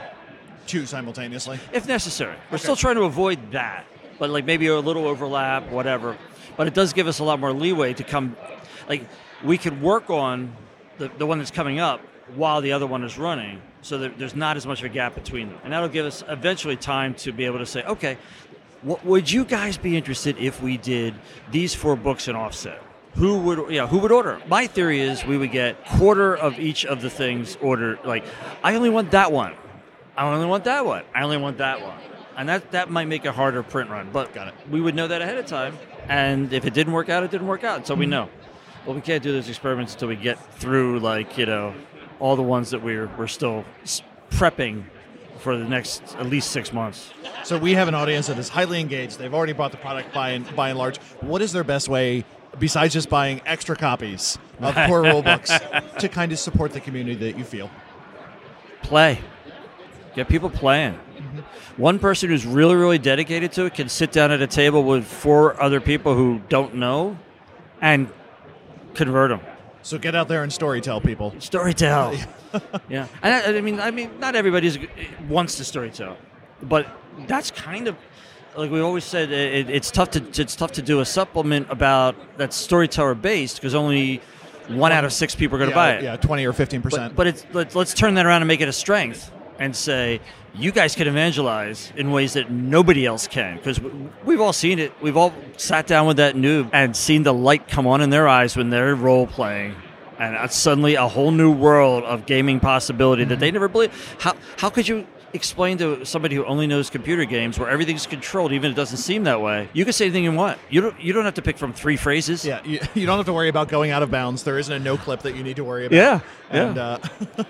Two simultaneously. if necessary. We're Okay. still trying to avoid that, but like maybe a little overlap, whatever. but it does give us a lot more leeway to come. Like we could work on the, the one that's coming up while the other one is running, so that there's not as much of a gap between them, and that'll give us eventually time to be able to say, okay, what would you guys be interested if we did these four books in offset? Who would yeah? Who would order? My theory is we would get quarter of each of the things ordered. Like, I only want that one. I only want that one. I only want that one. And that that might make a harder print run, but Got it. we would know that ahead of time. And if it didn't work out, it didn't work out. So we mm-hmm. know. But we can't do those experiments until we get through, like you know, all the ones that we're we're still prepping for the next at least six months. So we have an audience that is highly engaged. They've already bought the product by and by and large. What is their best way, besides just buying extra copies of core rule books, to kind of support the community that you feel? play. Get people playing. One person who's really, really dedicated to it can sit down at a table with four other people who don't know and convert them. So get out there and story tell people. Storytell. yeah. And I, I mean, I mean, not everybody uh, wants to storytell, but that's kind of like we always said. It, it's tough to it's tough to do a supplement about that's storyteller based because only one out of six people are going to yeah, buy it. Yeah, twenty or fifteen percent. But, but it's let's, let's turn that around and make it a strength and say you guys can evangelize in ways that nobody else can because we've all seen it. We've all sat down with that noob and seen the light come on in their eyes when they're role playing. And suddenly a whole new world of gaming possibility that they never believed. How, how could you explain to somebody who only knows computer games where everything's controlled, even if it doesn't seem that way? You can say anything you want. You don't, you don't have to pick from three phrases. yeah, you, you don't have to worry about going out of bounds. There isn't a no clip that you need to worry about. Yeah, and yeah.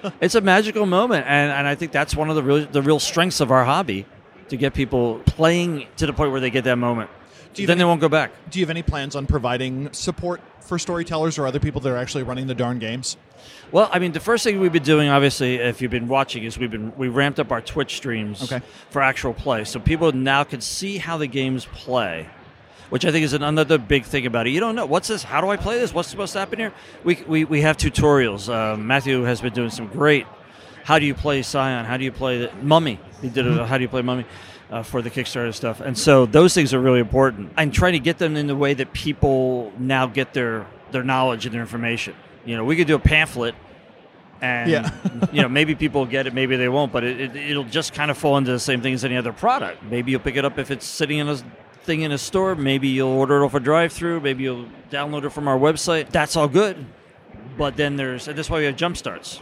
uh, it's a magical moment, and, and I think that's one of the real the real strengths of our hobby to get people playing to the point where they get that moment. Do you then have they won't go back. do you have any plans on providing support for storytellers or other people that are actually running the darn games? Well, I mean, the first thing we've been doing, obviously, if you've been watching, is we've been we ramped up our Twitch streams Okay. for actual play, so people now can see how the games play. Which I think is another big thing about it. You don't know what's this. How do I play this? What's supposed to happen here? We, we, we have tutorials. Uh, Matthew has been doing some great. How do you play Scion? How do you play the Mummy? He did a how do you play Mummy uh, for the Kickstarter stuff, and so those things are really important. And trying to get them in the way that people now get their their knowledge and their information. You know, we could do a pamphlet and Yeah. you know maybe people will get it maybe they won't but it, it, it'll just kind of fall into the same thing as any other product. Maybe you'll pick it up if it's sitting in a thing in a store. Maybe you'll order it off a drive through maybe you'll download it from our website. That's all good. But then there's and that's why we have jump starts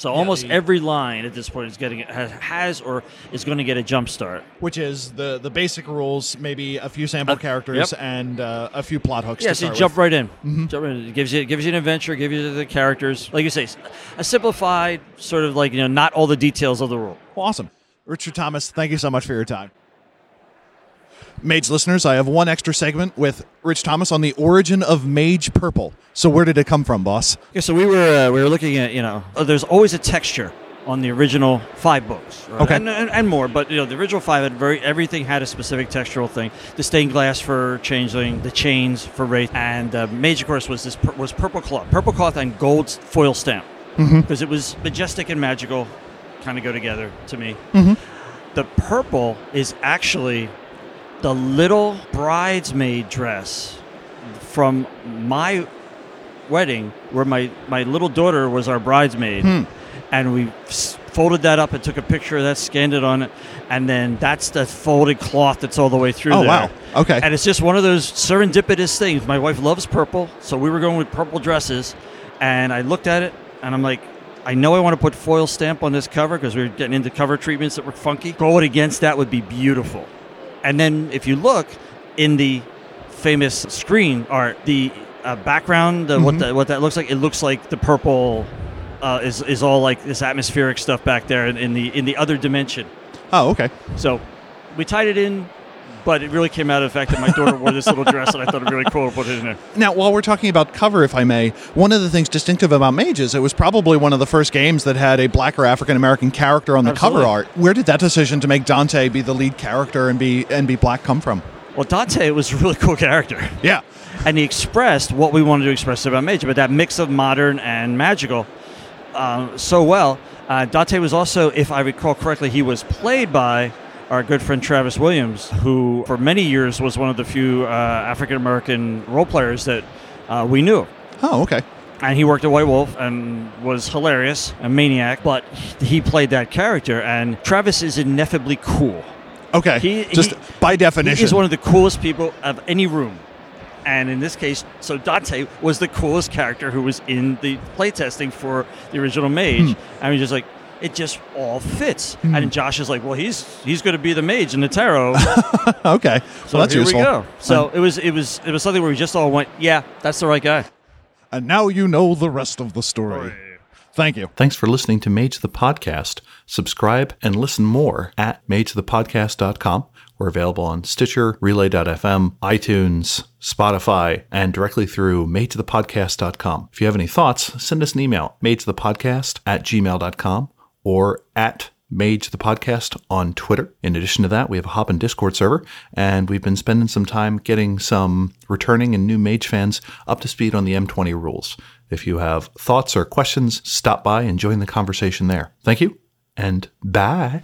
so almost the- every line at this point is getting has, has or is going to get a jump start Which is the the basic rules, maybe a few sample Uh, characters yep. and uh, a few plot hooks. Yeah, to so you jump with. right in. Jump right in. It gives you it gives you an adventure, gives you the characters. Like you say, a simplified sort of like you know not all the details of the rule. Well, awesome. Richard Thomas, thank you so much for your time. Mage listeners, I have one extra segment with Rich Thomas on the origin of Mage Purple. So, where did it come from, boss? Yeah, so we were uh, we were looking at you know uh, there's always a texture on the original five books, right? Okay. and, and, and more. But you know the original five had very everything had a specific textural thing. The stained glass for Changeling, the chains for Wraith, and uh, Mage of course was this pur- was purple cloth, purple cloth and gold foil stamp because it was majestic and magical, kind of go together to me. The purple is actually the little bridesmaid dress from my wedding where my, my little daughter was our bridesmaid. Hmm. And we folded that up and took a picture of that, scanned it on it, and then that's the folded cloth that's all the way through Oh, there. wow. Okay. And it's just one of those serendipitous things. My wife loves purple, so we were going with purple dresses, and I looked at it and I'm like, I know I want to put foil stamp on this cover because we are getting into cover treatments that were funky. Gold against that would be beautiful. And then if you look in the famous screen art, the uh, background, what Mm-hmm. that what that looks like, it looks like the purple uh, is is all like this atmospheric stuff back there in, in the in the other dimension. Oh, okay. So we tied it in, but it really came out of the fact that my daughter wore this little dress, and I thought be really cool to put it in there. Now, while we're talking about cover, if I may, one of the things distinctive about Mages, it was probably one of the first games that had a black or African American character on the Absolutely. cover art. Where did that decision to make Dante be the lead character and be and be black come from? Well, Dante was a really cool character. Yeah. and he expressed what we wanted to express about Mage, but that mix of modern and magical um, so well. Uh, Dante was also, if I recall correctly, he was played by our good friend Travis Williams, who for many years was one of the few uh, African American role players that uh, we knew. Oh, okay. And he worked at White Wolf and was hilarious, a maniac, but he played that character. And Travis is ineffably cool. Okay. He- Just he- by He definition. is one of the coolest people of any room. And in this case, so Dante was the coolest character who was in the playtesting for the original Mage. I mean, just like it just all fits. Hmm. And Josh is like, well, he's he's going to be the mage in the tarot. okay. So well, that's here useful. we go. So it was it was it was something where we just all went, yeah, that's the right guy. And now you know the rest of the story. Thank you. Thanks for listening to Mage the Podcast. Subscribe and listen more at magethepodcast.com. We're available on Stitcher, Relay.fm, iTunes, Spotify, and directly through magethepodcast.com. If you have any thoughts, send us an email, magethepodcast at gmail.com or at Mage the Podcast on Twitter. In addition to that, we have a Hop and Discord server, and we've been spending some time getting some returning and new Mage fans up to speed on the M20 rules. If you have thoughts or questions, stop by and join the conversation there. Thank you, and bye.